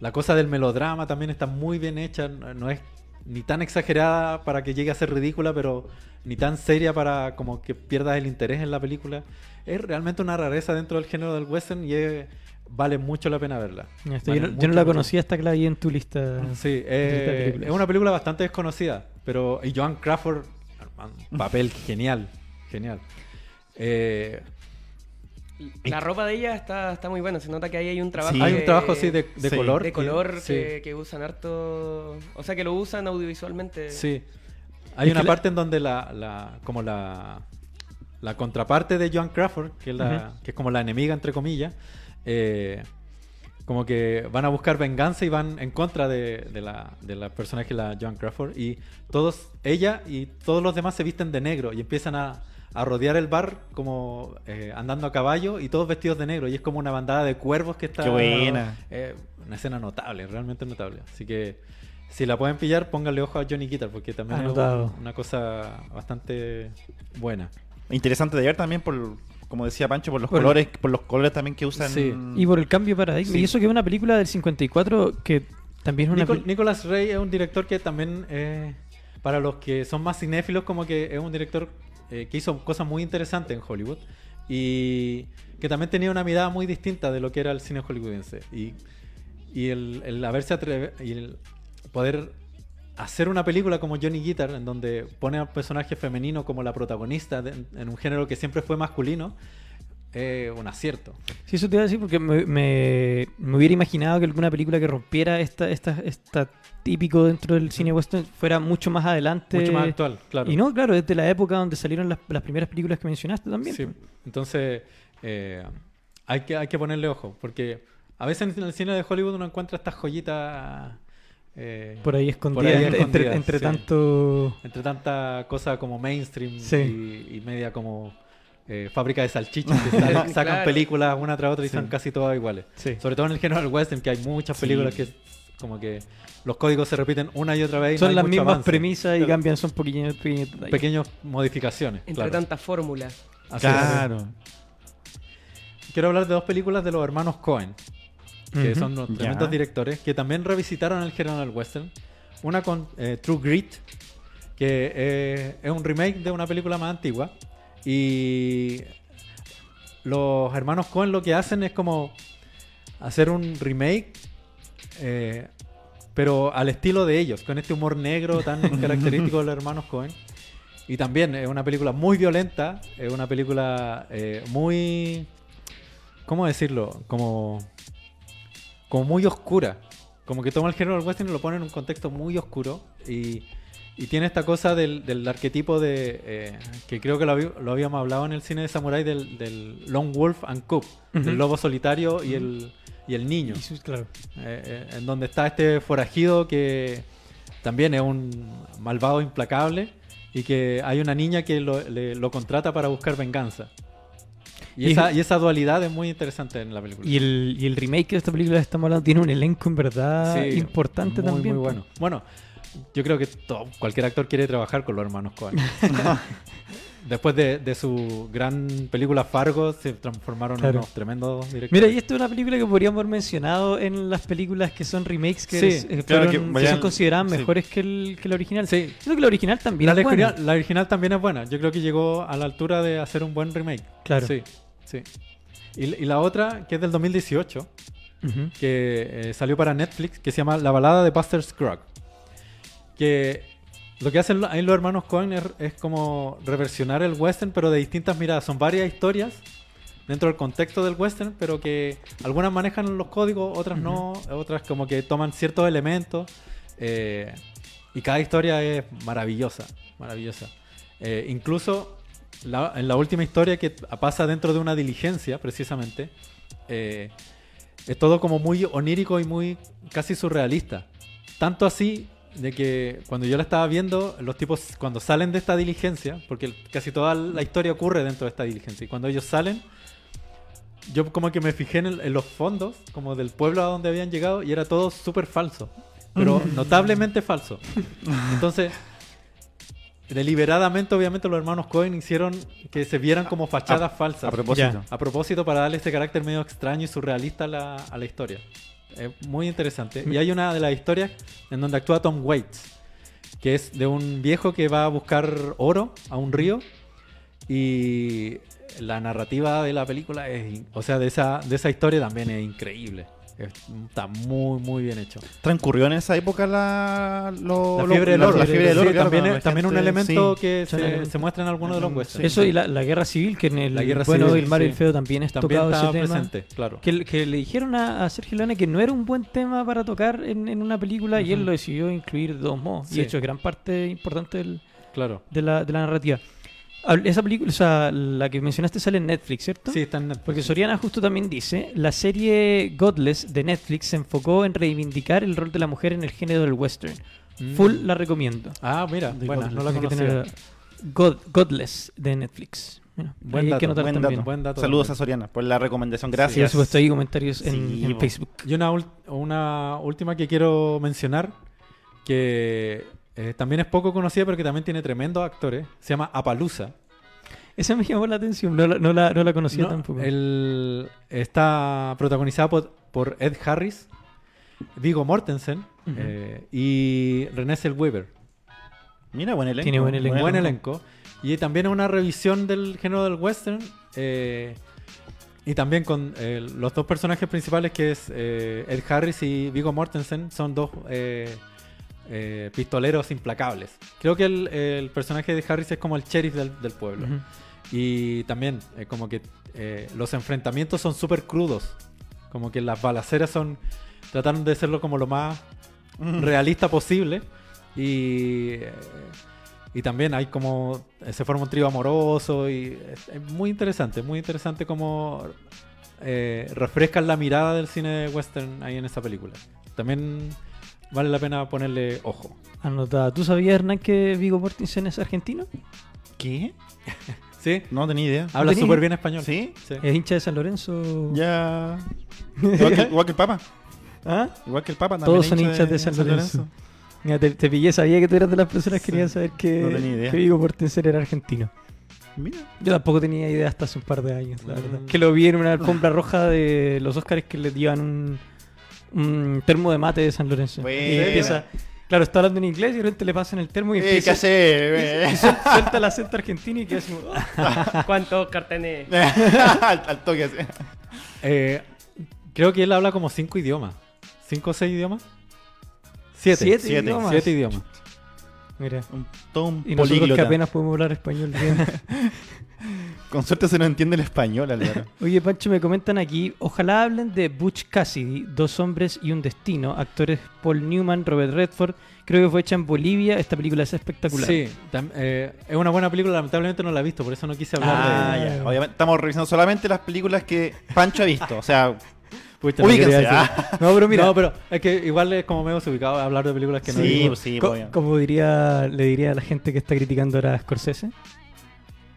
la cosa del melodrama también está muy bien hecha, no no es ni tan exagerada para que llegue a ser ridícula, pero ni tan seria para como que pierdas el interés en la película. Es realmente una rareza dentro del género del western y es- vale mucho la pena verla. Vale yo, no, yo mucho no la conocía hasta que la vi en tu lista. Sí, lista de eh, películas. es una película bastante desconocida, pero y Joan Crawford, un papel genial, genial. Eh, La ropa de ella está, está muy buena. Se nota que ahí hay un trabajo. Sí. hay de- un trabajo así de, de sí, color. de que- color sí, que, que usan harto. O sea, que lo usan audiovisualmente. sí. Hay Es una la- parte en donde la, la- como la, la contraparte de Joan Crawford, que es, la, que es como la enemiga entre comillas, eh, como que van a buscar venganza y van en contra de, de la, de la personaje, la Joan Crawford. Y todos, ella y todos los demás se visten de negro y empiezan a, a rodear el bar como eh, andando a caballo y todos vestidos de negro. Y es como una bandada de cuervos que está... Qué buena. eh, una escena notable, realmente notable. Así que si la pueden pillar, pónganle ojo a Johnny Guitar porque también Anotado. es un- una cosa bastante buena. Interesante de ver también por, como decía Pancho, por los Por- colores, por los colores también que usan. Sí. Y por el cambio de paradigma. Sí. Y eso que es una película del 54 que también es una... Nicol- Nicolas Rey es un director que también, eh, para los que son más cinéfilos, como que es un director eh, que hizo cosas muy interesantes en Hollywood y que también tenía una mirada muy distinta de lo que era el cine hollywoodense. Y, y el, el haberse y el poder hacer una película como Johnny Guitar, en donde pone a un personaje femenino como la protagonista de- en un género que siempre fue masculino, es un acierto. Sí, eso te iba a decir porque me, me- me hubiera imaginado que alguna película que rompiera esta, esta, esta típico dentro del cine western fuera mucho más adelante. Mucho más actual, claro. Y no, claro, desde la época donde salieron las, las primeras películas que mencionaste también. Sí, entonces eh, hay, que, hay que ponerle ojo, porque a veces en el cine de Hollywood uno encuentra estas joyitas eh, Por ahí escondidas, ahí entre, entre- sí. tanto... entre tanta cosa como mainstream Sí. y, y media como eh, fábrica de salchichas que sa- sacan Claro. películas una tras otra y Sí. son casi todas iguales. Sí. Sobre todo en el género del western, que hay muchas Sí. películas que como que los códigos se repiten una y otra vez. y Son las mismas avance. premisas y cambian, son pequeños, pequeños modificaciones. Entre claro. tantas fórmulas. Claro. Quiero hablar de dos películas de los hermanos Cohen. Que son unos tremendos directores, que también revisitaron el género del western. Una con eh, True Grit, que eh, es un remake de una película más antigua. Y los hermanos Cohen lo que hacen es como hacer un remake, eh, pero al estilo de ellos, con este humor negro tan característico de los hermanos Cohen. Y también es una película muy violenta, es una película eh, muy... ¿Cómo decirlo? Como como muy oscura. Como que toma el género del western y lo pone en un contexto muy oscuro. Y, y tiene esta cosa del, del arquetipo de. eh, que creo que lo, lo habíamos hablado en el cine de Samurai del, del Lone Wolf and Cub. Ujú. Del lobo solitario y, el, y el niño. Y claro. Eh, eh, en donde está este forajido que también es un malvado implacable. Y que hay una niña que lo, le- lo contrata para buscar venganza. Y Y- esa, y esa dualidad es muy interesante en la película. Y el, y el remake de esta película que estamos hablando tiene un elenco en verdad Sí, importante muy, también. Muy bueno. Bueno, yo creo que cualquier actor quiere trabajar con los hermanos Cohen. Después de, de su gran película Fargo, se transformaron Claro. en unos tremendos directores. Mira, y esto es una película que podríamos haber mencionado en las películas que son remakes que Sí, es- eh, claro, fueron- que que vayan- son consideradas sí. mejores que, el, que la original. Sí. Siento que la original también la, es buena. la original también es buena. Yo creo que llegó a la altura de hacer un buen remake. Claro. Sí, sí. Y, y la otra, que es del 2018, Ujú. que eh, salió para Netflix, que se llama La balada de Buster Scruggs. Que lo que hacen ahí los hermanos Cohen es, es como reversionar el western, pero de distintas miradas. Son varias historias dentro del contexto del western, pero que algunas manejan los códigos, otras no, otras como que toman ciertos elementos. eh, y cada historia es maravillosa, maravillosa. Eh, incluso la- en la última historia que pasa dentro de una diligencia, precisamente, eh, es todo como muy onírico y muy casi surrealista. Tanto así de que cuando yo la estaba viendo, los tipos cuando salen de esta diligencia, porque casi toda la historia ocurre dentro de esta diligencia, y cuando ellos salen, yo como que me fijé en, el- en los fondos, como del pueblo a donde habían llegado, y era todo súper falso, pero notablemente falso. Entonces, deliberadamente, obviamente, los hermanos Cohen hicieron que se vieran como fachadas falsas. A propósito. Ya. A propósito, para darle este carácter medio extraño y surrealista a la, a la historia. Es muy interesante. Y hay una de las historias en donde actúa Tom Waits, que es de un viejo que va a buscar oro a un río. Y la narrativa de la película, es, o sea, de esa, de esa historia también es increíble. Es- está muy, muy bien hecho. Transcurrió en esa época la, lo- La fiebre del oro. la fiebre del oro, Sí, claro, también, también un gente- elemento sí. que Sí. se, se muestra en algunos de los westerns. Eso y la, la guerra civil, que en el La guerra bueno, civil, el malo y el feo también es también tocado estaba ese tema. presente, claro. Que, que le dijeron a, a Sergio Leone que no era un buen tema para tocar en, en una película y él lo decidió incluir de dos modos. Y de hecho, es gran parte importante del, claro. de, la, de la narrativa. Esa película, o sea, la que mencionaste sale en Netflix, ¿cierto? Sí, está en Netflix. Porque Soriana justo también dice, la serie Godless de Netflix se enfocó en reivindicar el rol de la mujer en el género del western. Mm. Full la recomiendo. Ah, mira, Godless. no la conocía. tener God- Godless de Netflix. Mira, Buen dato, que Buen también. dato. Buen dato Saludos a. Soriana por la recomendación. Sí, Gracias. por supuesto, hay comentarios en, Sí. Facebook. Y una última que quiero mencionar, que eh, también es poco conocida, pero que también tiene tremendos actores. Se llama Apalusa. Esa me llamó la atención, no la, no la, no la conocía tampoco. el, está protagonizada por, por Ed Harris, Vigo Mortensen eh, y René Zellweger. Mira, buen elenco. Tiene buen elenco. Buen elenco. Y también una revisión del género del western. eh, y también con eh, los dos personajes principales que es eh, Ed Harris y Vigo Mortensen. Son dos eh, pistoleros implacables. Creo que el, el personaje de Harris es como el sheriff del, del pueblo. Y también eh, como que eh, los enfrentamientos son súper crudos. Como que las balaceras son... Trataron de hacerlo como lo más realista posible. Y, eh, y también hay como. Se forma un trío amoroso. Y es, es muy interesante, muy interesante como refrescan la mirada del cine western ahí en esa película. También vale la pena ponerle ojo. Anotada. ¿Tú sabías, Hernán, que Vigo Mortensen es argentino? ¿Qué? ¿Sí? No tenía idea. Habla súper bien español. ¿Sí? Sí. ¿Es hincha de San Lorenzo? Ya. Igual que, igual que el Papa. ¿Ah? Igual que el Papa también. Todos son hincha hinchas de San Lorenzo. Mira, te, te pillé, sabía que tú eras de las personas que Sí. querían saber que, No tenía idea. que Vigo Mortensen era argentino. Mira. Yo tampoco tenía idea hasta hace un par de años, la Mm. verdad. Que lo vi en una alfombra roja de los Oscars que le llevan un, un termo de mate de San Lorenzo. Buena. Y empieza, claro, está hablando en inglés y de repente le pasan el termo y Eh, ¿Qué empieza hace? y suel- suelta el acento argentino y queda así "Ah". ¿Cuántos cartenes? al, al toque así. Eh, creo que él habla como cinco idiomas. ¿Cinco o seis idiomas? Siete. Siete Siete. idiomas. Siete idiomas. Mira. Un, todo un Y nosotros que apenas podemos hablar español bien. Con suerte se nos entiende el español, Álvaro. Oye, Pancho, me comentan aquí, ojalá hablen de Butch Cassidy, Dos hombres y un destino, actores Paul Newman, Robert Redford, creo que fue hecha en Bolivia, esta película es espectacular. Sí, eh, es una buena película, lamentablemente no la he visto, por eso no quise hablar Ah, de ya. Obviamente estamos revisando solamente las películas que Pancho ha visto. O sea, Pucha, no ah. No, pero mira, No, pero es que igual es como medio ubicado hablar de películas que no he Sí, visto. pues sí, co- pues, como diría, le diría a la gente que está criticando ahora a Scorsese.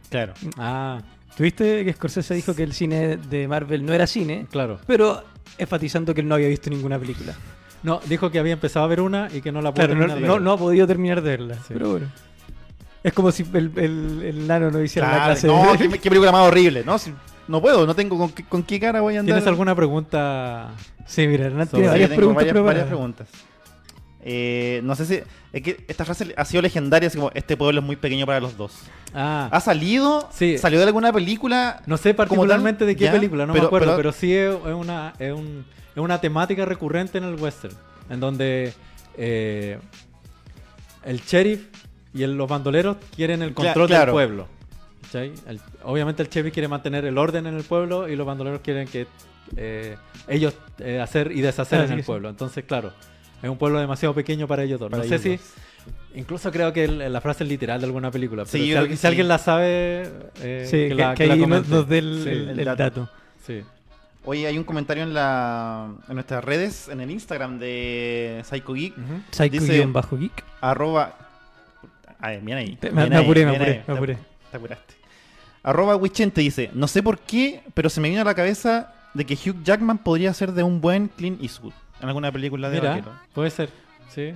Claro. Ah, ¿Tuviste que Scorsese dijo que el cine de Marvel no era cine? claro. Pero enfatizando que él no había visto ninguna película. No, dijo que había empezado a ver una y que no la pudo Claro, no, terminar de no- ver. no ha podido terminar de verla. Sí. Pero bueno. Es como si el, el, el nano no hiciera la clase no, de... qué, qué película más horrible. No, Si- no puedo, no tengo con, qué- con qué cara voy a andar. ¿Tienes alguna pregunta? Sí, mira, Hernán tiene preguntas varias preguntas. Eh, no sé si. Es que esta frase ha sido legendaria, así como este pueblo es muy pequeño para los dos. Ah, ¿Ha salido? Sí. ¿Salió de alguna película? no sé particularmente de qué ya, película, no pero- me acuerdo, pero- pero, sí es, una, es, un- es una temática recurrente en el western, en donde eh, el sheriff y el- los bandoleros quieren el control claro. del pueblo. obviamente el sheriff quiere mantener el orden en el pueblo y los bandoleros quieren que eh, ellos eh, hacer y deshacer Ah, en sí, el sí. pueblo. Entonces, claro, es un pueblo demasiado pequeño para ellos dos. Para no sé si... Incluso creo que el- la frase es literal de alguna película. Pero Sí, si, al- sí. alguien la sabe, eh, Sí, que, que, la, que que ahí nos, dé el, Sí, el- dato. dato. sí. Oye, hay un comentario en la en nuestras redes, en el Instagram de Psycho Geek. Dice- Psycho-Geek. arroba. A ver, mira ahí. Te- Me, me ahí, apuré, me apuré, ahí. me apuré. Te, te apuraste. Arroba Wichente dice: No sé por qué, pero se me vino a la cabeza de que Hugh Jackman podría ser de un buen Clint Eastwood en alguna película de Mira, vaquero. puede ser. Sí.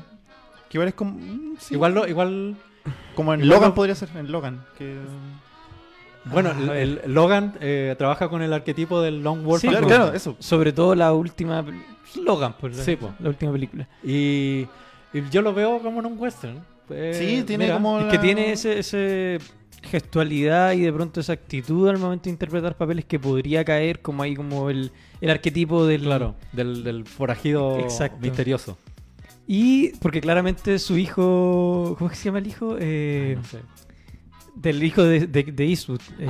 Que igual es como. mm, sí. Igual, lo, igual Como en igual Logan lo- podría ser, en Logan. Que... bueno, Ah, a el, Logan eh, trabaja con el arquetipo del Long Wolf Sí, and claro, claro, eso. Sobre todo la última... Logan, pues, la, Sí, po. la última película. Y, y yo lo veo como en un western. Eh, Sí, tiene mira, como. Es que la- tiene ese, ese gestualidad y de pronto esa actitud al momento de interpretar papeles que podría caer como ahí como el, el arquetipo del... Claro, del, del forajido Exacto. misterioso. Y porque claramente su hijo... ¿Cómo se llama el hijo? Eh, No sé. Del hijo de, de, de Eastwood. eh,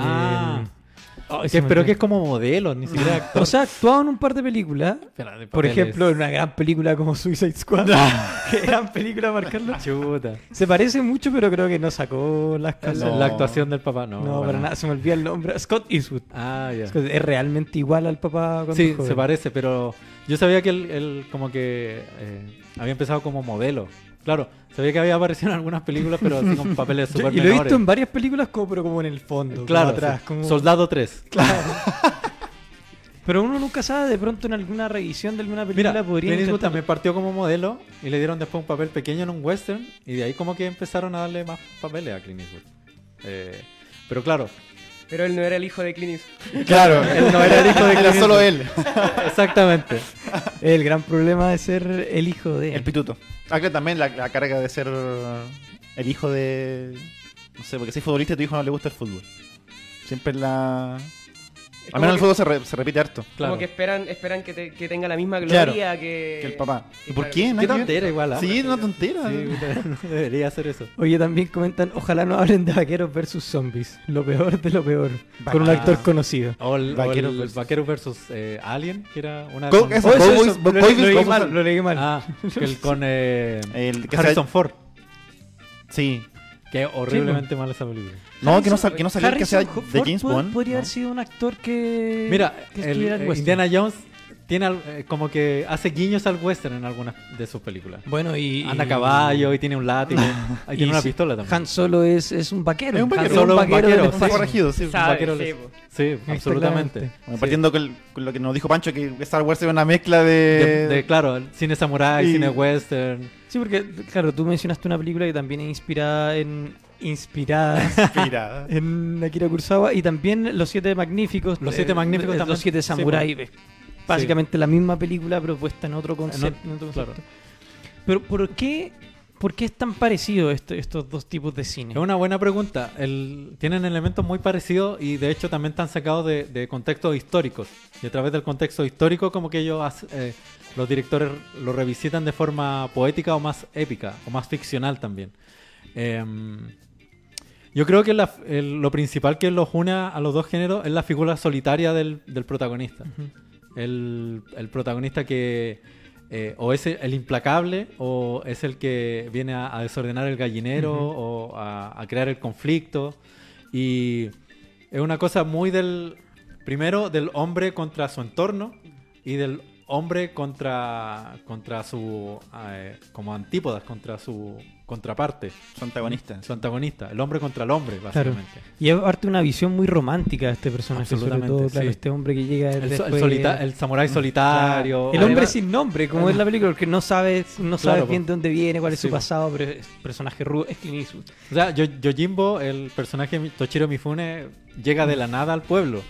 Ay, Que- pero que es como modelo, ni siquiera actor. O sea, ha actuado en un par de películas. De Por ejemplo, en una gran película como Suicide Squad. Qué gran película marcarlo. Chuta. Se parece mucho, pero creo que no sacó las La, casas. la actuación del papá, no. No, para nada. Se me olvida el nombre. Scott Eastwood. Ah, ya. Es realmente igual al papá cuando Sí, joven. se parece, pero yo sabía que él, él como que eh, había empezado como modelo. Claro, sabía que había aparecido en algunas películas, pero así con papeles súper y lo he visto en varias películas, como, pero como en el fondo. como Claro, atrás. sí. como- Soldado 3. Claro. pero uno nunca sabe, de pronto en alguna revisión de alguna película Mira, podría Clint intentar- también partió como modelo y le dieron después un papel pequeño en un western y de ahí como que empezaron a darle más papeles a Clint Eastwood. Eh, pero claro, Pero él no era el hijo de Clint Eastwood. Claro, él no era el hijo de era Clint solo Eastwood. él, exactamente. El gran problema de ser el hijo de. el pituto. Ah, claro, también la, la carga de ser el hijo de. No sé, porque si futbolista y a tu hijo no le gusta el fútbol. Siempre la. Al menos en el fútbol se, re- se repite harto. Claro. Como que esperan, esperan que, te- que tenga la misma Claro, gloria que... Que el papá. ¿Y por qué? Qué tontera igual, ¿ah? Sí, una tontera. Sí, no debería hacer eso. Oye, también comentan, ojalá no hablen de vaqueros versus zombies. Lo peor de lo peor. Con un actor conocido. O el, o Vaqueros el versus- Vaquero versus eh, Alien, que era una... Co- con- eso, Oh, eso, eso, lo, leí mal, lo leí mal. Ah, que el con eh, El que Harrison sea- Ford. Sí. Que horriblemente mal esa película. No, que no, sal- que no salió el que sea de James Bond. Podría ¿no? haber sido un actor que. Mira, que el, en eh, western. Indiana Jones tiene al- eh, como que hace guiños al western en algunas de sus películas. Bueno, y. Anda a caballo y tiene un látigo. Y tiene una sí, pistola también. Han Solo es, es un vaquero. Es un vaquero. Han Solo un vaquero, espacio. corregido, sí. Sabe, vaquero sí. Sí, absolutamente. Bueno, Sí. partiendo con, con lo que nos dijo Pancho, que Star Wars era una mezcla De, de... de, claro, el cine samurai, Y- cine western. Sí, porque, claro, tú mencionaste una película que también es inspirada en. Inspirada Inspirada. en Akira Kurosawa y también Los Siete Magníficos. Los Siete Magníficos eh, también. Los Siete Sí, Samuráis. Básicamente la misma película, pero puesta en otro concepto. En en otro claro. concepto. Pero, ¿por qué, ¿por qué es tan parecido esto- estos dos tipos de cine? Es una buena pregunta. El- tienen elementos muy parecidos y de hecho también están sacados de, de contextos históricos. Y a través del contexto histórico como que ellos, eh, los directores lo revisitan de forma poética o más épica o más ficcional también. Em, yo creo que la- el- lo principal que los une a los dos géneros es la figura solitaria del, del protagonista. el, el protagonista que eh, o es el implacable o es el que viene a, a desordenar el gallinero o a, a crear el conflicto. Y es una cosa muy del, primero, del hombre contra su entorno y del hombre contra, contra su, eh, como antípodas, contra su contraparte, Su antagonista. su antagonista, el hombre contra el hombre, Claro. básicamente. Y es parte una visión muy romántica de este personaje, sobre Absolutamente, todo, claro, sí. este hombre que llega El, so- el después- solita- el samurái solitario. El Además- hombre sin nombre, como es la película, porque no sabes, no sabes Claro, bien de dónde viene, cuál es Sí, su pasado, pero es personaje rudo, es Clint Eastwood. O sea, Yo- Yojimbo, el personaje Toshiro Mifune, llega de la nada al pueblo.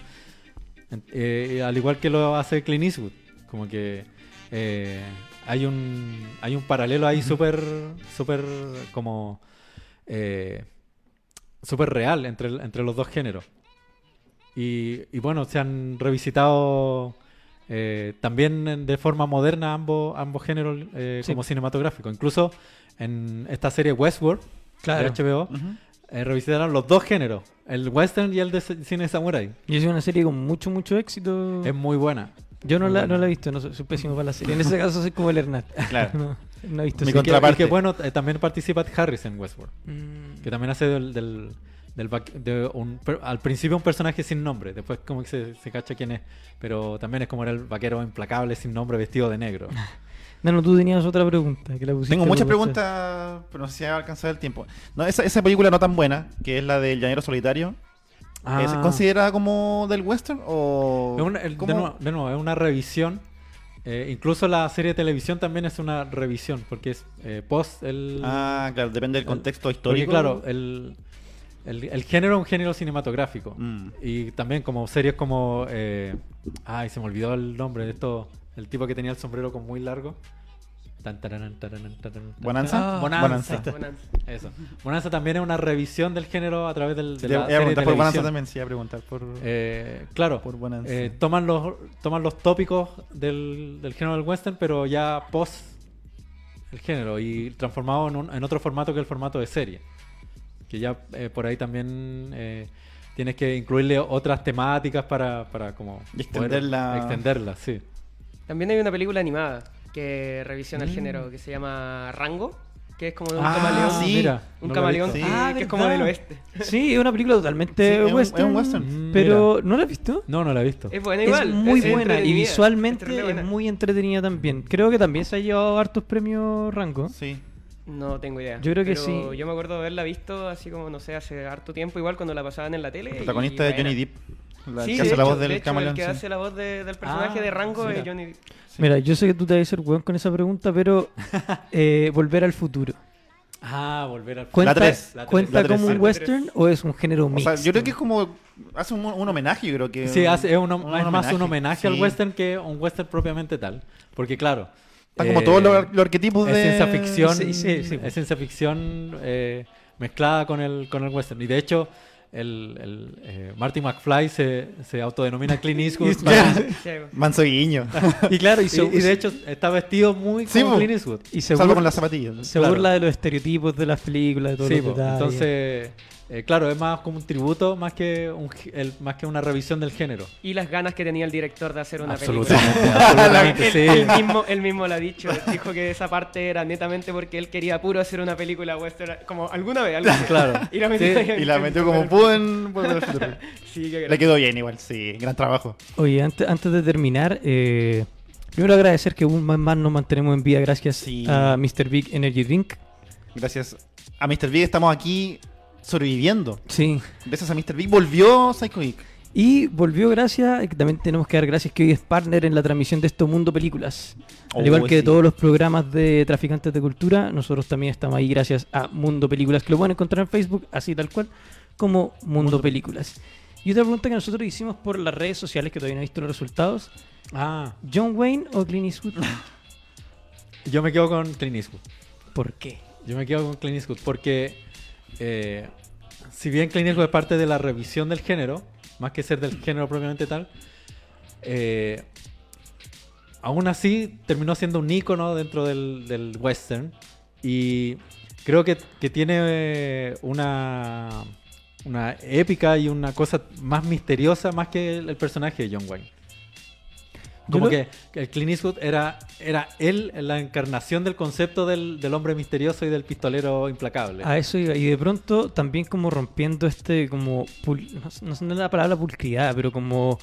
Eh, al igual que lo hace Clint Eastwood. Como que eh, hay un hay un paralelo ahí súper súper como eh, súper real entre, entre los dos géneros. Y, y bueno, se han revisitado eh, también de forma moderna ambos, ambos géneros eh, Sí. como cinematográficos. Incluso en esta serie Westworld de HBO, eh, revisitaron los dos géneros, el western y el de cine samurai. Y es una serie con mucho, mucho éxito. Es muy buena. Yo no la, no la he visto, no soy, soy pésimo para la serie. En ese caso soy como el Hernán. Claro. No, no he visto Mi que, contraparte. y que, bueno, eh, también participa Harris en Westworld, Mm. que también hace del, del, del vac- de un, per- al principio un personaje sin nombre, después como que se, se cacha quién es, pero también es como era el vaquero implacable sin nombre vestido de negro. Nano, tú tenías otra pregunta que la pusiste Tengo muchas preguntas, pero no sé si va a alcanzar el tiempo. No, esa, esa película no tan buena, que es la del Llanero Solitario, Ah. ¿es considerada como del western o...? Es una- el- de, nuevo, de nuevo, es una revisión. Eh, incluso la serie de televisión también es una revisión, porque es eh, post el... Ah, claro, depende del contexto histórico. claro, el, el, el género es un género cinematográfico. Mm. Y también como series como... eh, ay, se me olvidó el nombre de esto. El tipo que tenía el sombrero como muy largo. Tan, tan, ¿Bonanza? Bonanza. Bonanza. Eso. Bonanza también es una revisión del género a través del, de Sí, la serie de preguntar por Bonanza también, sí, a preguntar por... Eh, claro, Por Bonanza. eh, toman, los, toman los tópicos del, del género del western, pero ya post el género y transformado en, un- en otro formato que el formato de serie. Que ya eh, por ahí también eh, tienes que incluirle otras temáticas para, para como Y extenderla. poder extenderla, sí. También hay una película animada que revisiona Mm. el género que se llama Rango, que es como de un Ah, camaleón. sí. mira, Un no camaleón eh, Ah, que es como del oeste. Sí, es una película totalmente Sí, es un- western. es un western. Mm, Pero, mira. ¿no la has visto? No, no la he visto. Es buena Es igual. muy es buena y visualmente es buena. muy entretenida también. Creo que también se ha llevado hartos premios Rango. Sí. No tengo idea. Yo creo que Pero sí. Yo me acuerdo de haberla visto así como, no sé, hace harto tiempo, igual cuando la pasaban en la tele. El protagonista de. Johnny Depp. La Sí, que hace la hecho- voz de del hecho, camaleón. El que sí. hace la voz de- del personaje Ah, de Rango mira. es Johnny Depp. Sí. Mira, yo sé que tú te vas a ser weón con esa pregunta, pero eh, Volver al futuro. Ah, volver al ¿Cuenta, tres. La tres. ¿cuenta La tres, como sí. un western o es un género O mixto? sea, yo creo que es como. Hace un, un homenaje, yo creo que. Sí, hace, es, un- un es más un homenaje al sí. western que un western propiamente tal. Porque claro... Como eh, todos los, los arquetipos es de. ciencia ficción, Sí, sí, sí. es ciencia ficción eh, mezclada con el, con el western. Y de hecho, el, el, eh, Marty McFly se, se autodenomina Clint Eastwood. Sí, Manso guiño. Y claro, y y, se, y de hecho está vestido muy Sí, como. Clint Eastwood. y se Salvo burla- con las zapatillas. se claro. burla de los estereotipos de las películas, de todos Sí, po. detalles. entonces, eh, claro, es más como un tributo más que, un, g- el- más que una revisión del género. Y las ganas que tenía el director de hacer una Absolutamente, película. absolutamente, Él, sí. él mismo, él mismo lo ha dicho. Dijo que esa parte era netamente porque él quería puro hacer una película western. Como alguna vez. así. Claro. Y la metió, Sí, ahí en- Y la metió como pudo en. Sí, Le quedó bien igual, sí. Gran trabajo. Oye, antes, antes de terminar, eh, primero agradecer que un mes más nos mantenemos en vida gracias Sí. a Mr. Big Energy Drink. Gracias a Mr. Big estamos aquí sobreviviendo. Sí. Gracias a Mr. Big volvió Psycho Geek. Y volvió gracias, y que también tenemos que dar gracias que hoy es partner en la transmisión de esto Mundo Películas. Al Oh, igual que sí. todos los programas de Traficantes de Cultura, nosotros también estamos ahí gracias a Mundo Películas, que lo pueden encontrar en Facebook, así tal cual, como Mundo, Películas. Y otra pregunta que nosotros hicimos por las redes sociales, que todavía no he visto los resultados. Ah, ¿John Wayne o Clint Eastwood? yo me quedo con Clint Eastwood. ¿Por qué? Yo me quedo con Clint Eastwood porque eh, si bien Eastwood es parte de la revisión del género, más que ser del género propiamente tal, eh, aún así terminó siendo un ícono dentro del, western y creo que, tiene eh, una, una épica y una cosa más misteriosa más que el personaje de John Wayne. Como que, el Clint Eastwood era, era él la encarnación del concepto del, del hombre misterioso y del pistolero implacable. A eso iba. Y de pronto también como rompiendo este como... pul- no, sé- no sé la palabra pulcriedad, pero como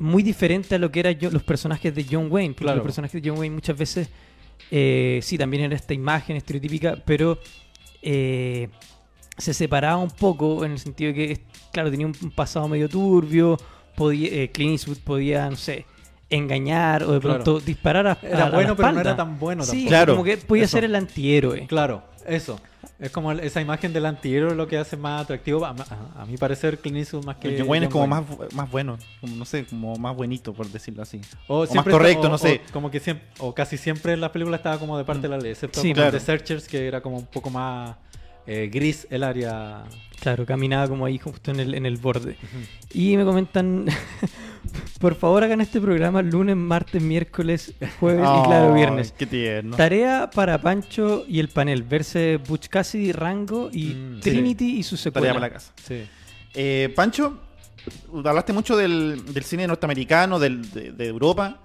muy diferente a lo que eran los personajes de John Wayne. Porque Claro. los personajes de John Wayne muchas veces... eh, sí, también era esta imagen estereotípica, pero... eh, se separaba un poco en el sentido de que, claro, tenía un un pasado medio turbio, podía, eh, Clint Eastwood podía, no sé, engañar o de Claro. pronto disparar a, Era a- a la bueno, pero no era tan bueno Sí, tampoco. Claro, como que podía eso. ser el antihéroe. Claro, eso. Es como esa imagen del antihéroe lo que hace más atractivo, a, a- a mi parecer, Clint Eastwood más que El John Wayne es como Wayne. más, más bueno. Como, no sé, como más buenito, por decirlo así. O, más siempre correcto, está- o- no sé. o como que siempre, o casi siempre en las películas estaba como de parte de la ley, excepto Sí, como claro. The Searchers, que era como un poco más eh, gris el área. Claro, caminaba como ahí justo en el, en el borde. Y me comentan, por favor hagan este programa lunes, martes, miércoles, jueves y claro, viernes. Qué tierno. Tarea para Pancho y el panel, verse Butch Cassidy, Rango y Mm, Trinity y su Tarea secuela. para la casa. Sí. Eh, Pancho, hablaste mucho del, del cine norteamericano, del, de, de Europa,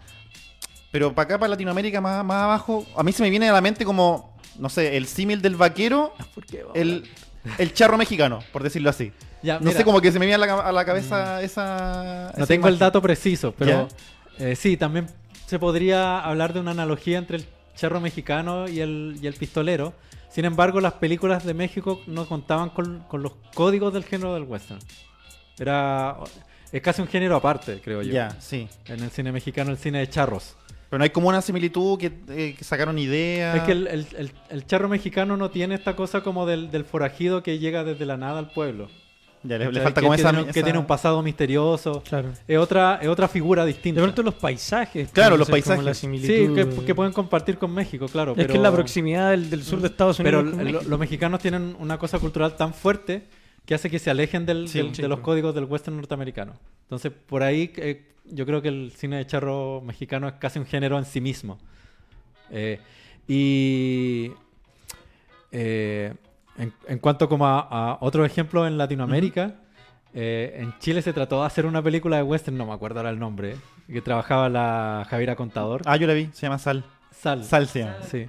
pero para acá, para Latinoamérica, más, más abajo, a mí se me viene a la mente como, no sé, el símil del vaquero, ¿Por qué? el, el charro mexicano, por decirlo así. Ya, No mira, sé, como que se me viene a la, a la cabeza esa... No esa tengo el dato preciso, pero eh, sí, también se podría hablar de una analogía entre el charro mexicano y el, y el pistolero. Sin embargo, las películas de México no contaban con, con los códigos del género del western. Era es casi un género aparte, creo yo. Ya, sí. En el cine mexicano, el cine de charros. Pero no hay como una similitud que, eh, que sacaron ideas. Es que el, el- el- el charro mexicano no tiene esta cosa como del, del forajido que llega desde la nada al pueblo. Ya, le, falta que, como que esa, tiene, que tiene un pasado misterioso. Claro. Es otra, es otra figura De distinta. pronto los paisajes. Claro, los paisajes. la Sí, que, que pueden compartir con México, claro. Es pero, que es la proximidad del, del sur de Estados Unidos. Pero lo- los mexicanos tienen una cosa cultural tan fuerte que hace que se alejen del- Sí, del- sí, de los códigos del western norteamericano. Entonces, por ahí eh, yo creo que el cine de charro mexicano es casi un género en sí mismo. Eh, y eh, en, en cuanto como a, a otro ejemplo en Latinoamérica, en Chile se trató de hacer una película de western, no me acuerdo ahora el nombre, que trabajaba la Javiera Contador. Ah, yo la vi, se llama Sal. Sal. Sal se llama. Sí.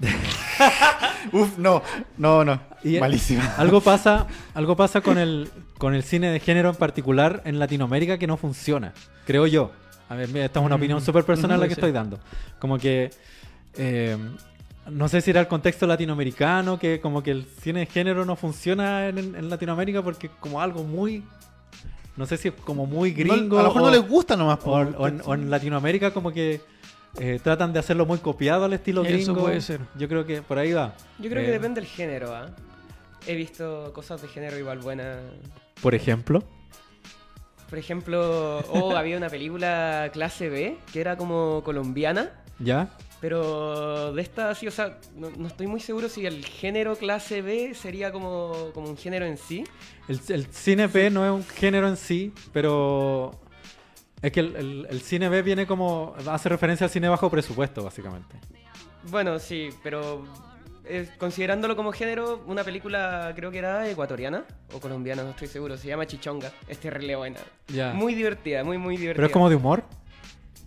Uf, no, no, no. Y- Malísima. Algo pasa, algo pasa con el, con el cine de género en particular en Latinoamérica que no funciona, creo yo. A ver, mira, esta es una opinión Mm, súper personal la que estoy dando. Como que, eh, no sé si era el contexto latinoamericano, que como que el cine de género no funciona en, en Latinoamérica porque como algo muy, no sé si es como muy gringo. No, a lo mejor o- no les gusta nomás. o, po. o en, o en Latinoamérica como que eh, tratan de hacerlo muy copiado al estilo Eso gringo. puede ser. Yo creo que por ahí va. Yo creo Eh, que depende del género, ¿ah? He visto cosas de género igual buenas. Por ejemplo. Por ejemplo, oh, había una película clase B que era como colombiana, ¿Ya? pero de esta sí, o sea, no, no estoy muy seguro si el género clase B sería como, como un género en sí. El, el cine B no es un género en sí, pero es que el, el- el cine B viene como. hace referencia al cine bajo presupuesto, básicamente. Bueno, sí, pero eh, considerándolo como género, una película creo que era ecuatoriana o colombiana, no estoy seguro, se llama Chichonga, es terrible buena. Muy divertida, muy, muy divertida. Pero es como de humor.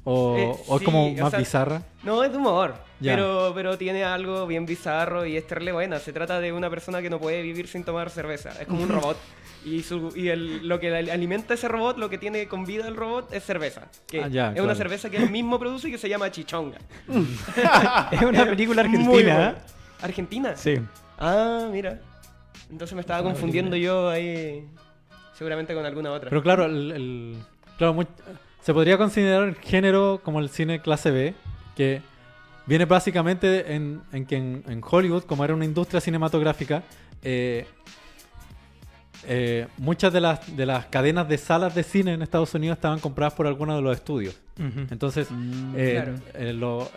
O, Eh, o es sí, como o más sea, bizarra. No, es de humor, pero, pero tiene algo bien bizarro y es terrible buena. Se trata de una persona que no puede vivir sin tomar cerveza. Es como un robot. Y, su, y el- lo que al- alimenta ese robot, lo que tiene con vida el robot, es cerveza. Que Ah, ya, es claro. una cerveza que él mismo produce y que se llama Chichonga. Es una película argentina. ¿eh? ¿Argentina? Sí. Ah, mira. Entonces me estaba confundiendo película. yo ahí. Seguramente con alguna otra. Pero claro, el, el- claro muy- se podría considerar el género como el cine clase B, que viene básicamente en, en que en, en Hollywood, como era una industria cinematográfica, eh, eh, muchas de las, de las cadenas de salas de cine en Estados Unidos estaban compradas por algunos de los estudios. Entonces, Mm, eh, Claro. eh, lo-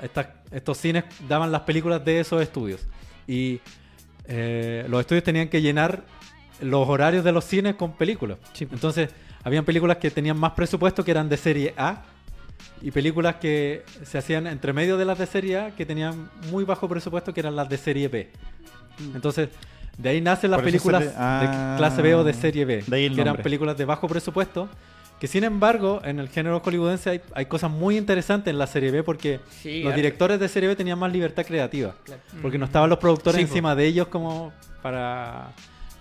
estos cines daban las películas de esos estudios. Y eh, los estudios tenían que llenar los horarios de los cines con películas. Sí. Entonces, habían películas que tenían más presupuesto que eran de serie A. Y películas que se hacían entre medio de las de serie A que tenían muy bajo presupuesto que eran las de serie B. Entonces, de ahí nacen las películas le- ah. de clase B o de serie B. De ahí el que eran películas de bajo presupuesto. Que sin embargo, en el género hollywoodense hay, hay cosas muy interesantes en la serie B porque Sí, los directores de serie B tenían más libertad creativa. Claro. Porque no estaban los productores Sí, po. encima de ellos como para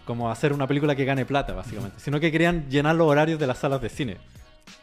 como hacer una película que gane plata, básicamente. Sino que querían llenar los horarios de las salas de cine.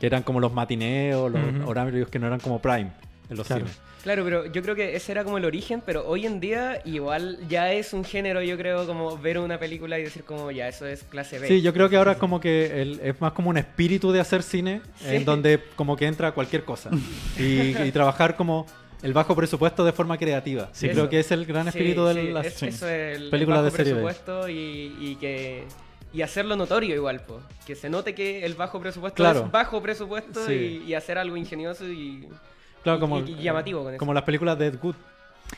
Que eran como los matineos, los horarios que no eran como prime en los Claro. cines. Claro, pero yo creo que ese era como el origen, pero hoy en día igual ya es un género, yo creo, como ver una película y decir como ya, eso es clase B. Sí, yo creo que ahora es como que el- es más como un espíritu de hacer cine Sí. en donde como que entra cualquier cosa. Y, y trabajar como el bajo presupuesto de forma creativa. Sí, Eso. creo que es el gran Sí, espíritu sí, de las es- eso es el, películas el de bajo serie B. presupuesto y, y que y hacerlo notorio igual, po. que se note que el bajo presupuesto Claro. es bajo presupuesto Sí. y, y hacer algo ingenioso y, Claro, y- como, y- y llamativo con eso. como las películas de Ed Wood.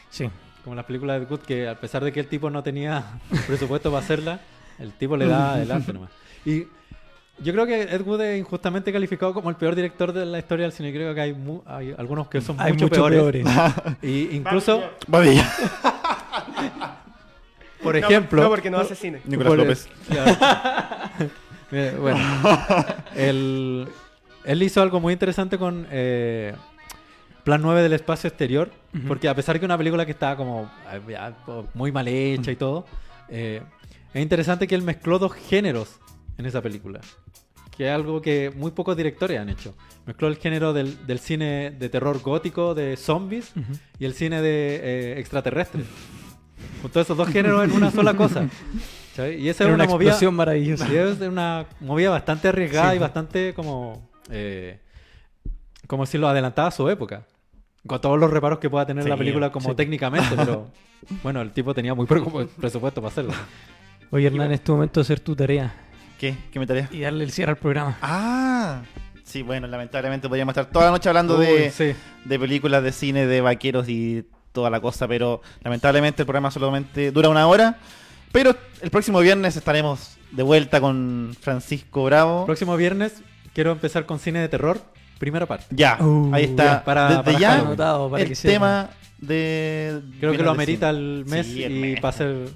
Sí. Como las películas de Ed Wood, que a pesar de que el tipo no tenía presupuesto para hacerla, el tipo le da adelante nomás. Y yo creo que Ed Wood es injustamente calificado como el peor director de la historia del cine. Creo que hay, mu- hay algunos que son Hay mucho muchos peores. peores. Y incluso, Babilla. por ejemplo... No, porque no hace cine. Nicolás por- López. Eh, bueno, él, él hizo algo muy interesante con eh, Plan 9 del espacio exterior, porque a pesar que una película que estaba como muy mal hecha y todo, eh, es interesante que él mezcló dos géneros en esa película, que es algo que muy pocos directores han hecho. Mezcló el género del, del cine de terror gótico, de zombies, y el cine de eh, extraterrestres. Juntó esos dos géneros en una sola cosa. ¿sabes? Y esa Era es una una movida... maravillosa. Es una movida bastante arriesgada Sí. y bastante como. Eh, como decirlo, adelantada a su época. Con todos los reparos que pueda tener Sí, la película como sí. técnicamente, pero bueno, el tipo tenía muy poco presupuesto para hacerlo. Oye, Hernán, es tu momento de hacer tu tarea ¿Qué? ¿Qué me tarea? y darle el cierre al programa. Ah. Sí, bueno, lamentablemente podríamos estar toda la noche hablando Uy, de, sí. de películas de cine, de vaqueros y toda la cosa, pero lamentablemente el programa solamente dura una hora. Pero el próximo viernes estaremos de vuelta con Francisco Bravo. Próximo viernes quiero empezar con cine de terror, primera parte. Ya, Uh, ahí está. ya, para- Desde para ya. Anotado para el que tema de... Creo que lo amerita el mes Sí, el y mes. para hacer un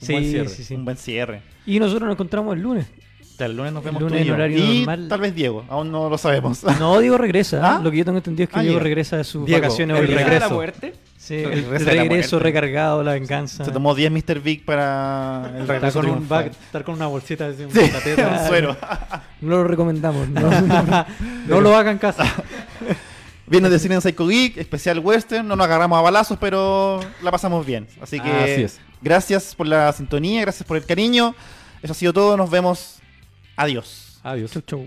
Sí, buen cierre. sí, sí. Un buen cierre. Y nosotros nos encontramos el lunes. El lunes nos El vemos lunes tú y en yo. horario Y normal. tal vez Diego, aún no lo sabemos. No, Diego regresa. ¿Ah? Lo que yo tengo entendido es que Ah, Diego regresa de sus Diego, vacaciones el obligadas. ¿Regresa regreso. la muerte? Sí, El el, regreso de recargado, la venganza. Se tomó 10 Mr. Big para el Estar con, un bag- estar con una bolsita así, un Sí, patateta. un suero. No lo recomendamos. ¿no? no lo hagan en casa. Viernes de cine en Psycho Geek, especial western. No nos agarramos a balazos, pero la pasamos bien. Así que Así es. gracias por la sintonía, gracias por el cariño. Eso ha sido todo. Nos vemos. Adiós. Adiós. Chau, chau.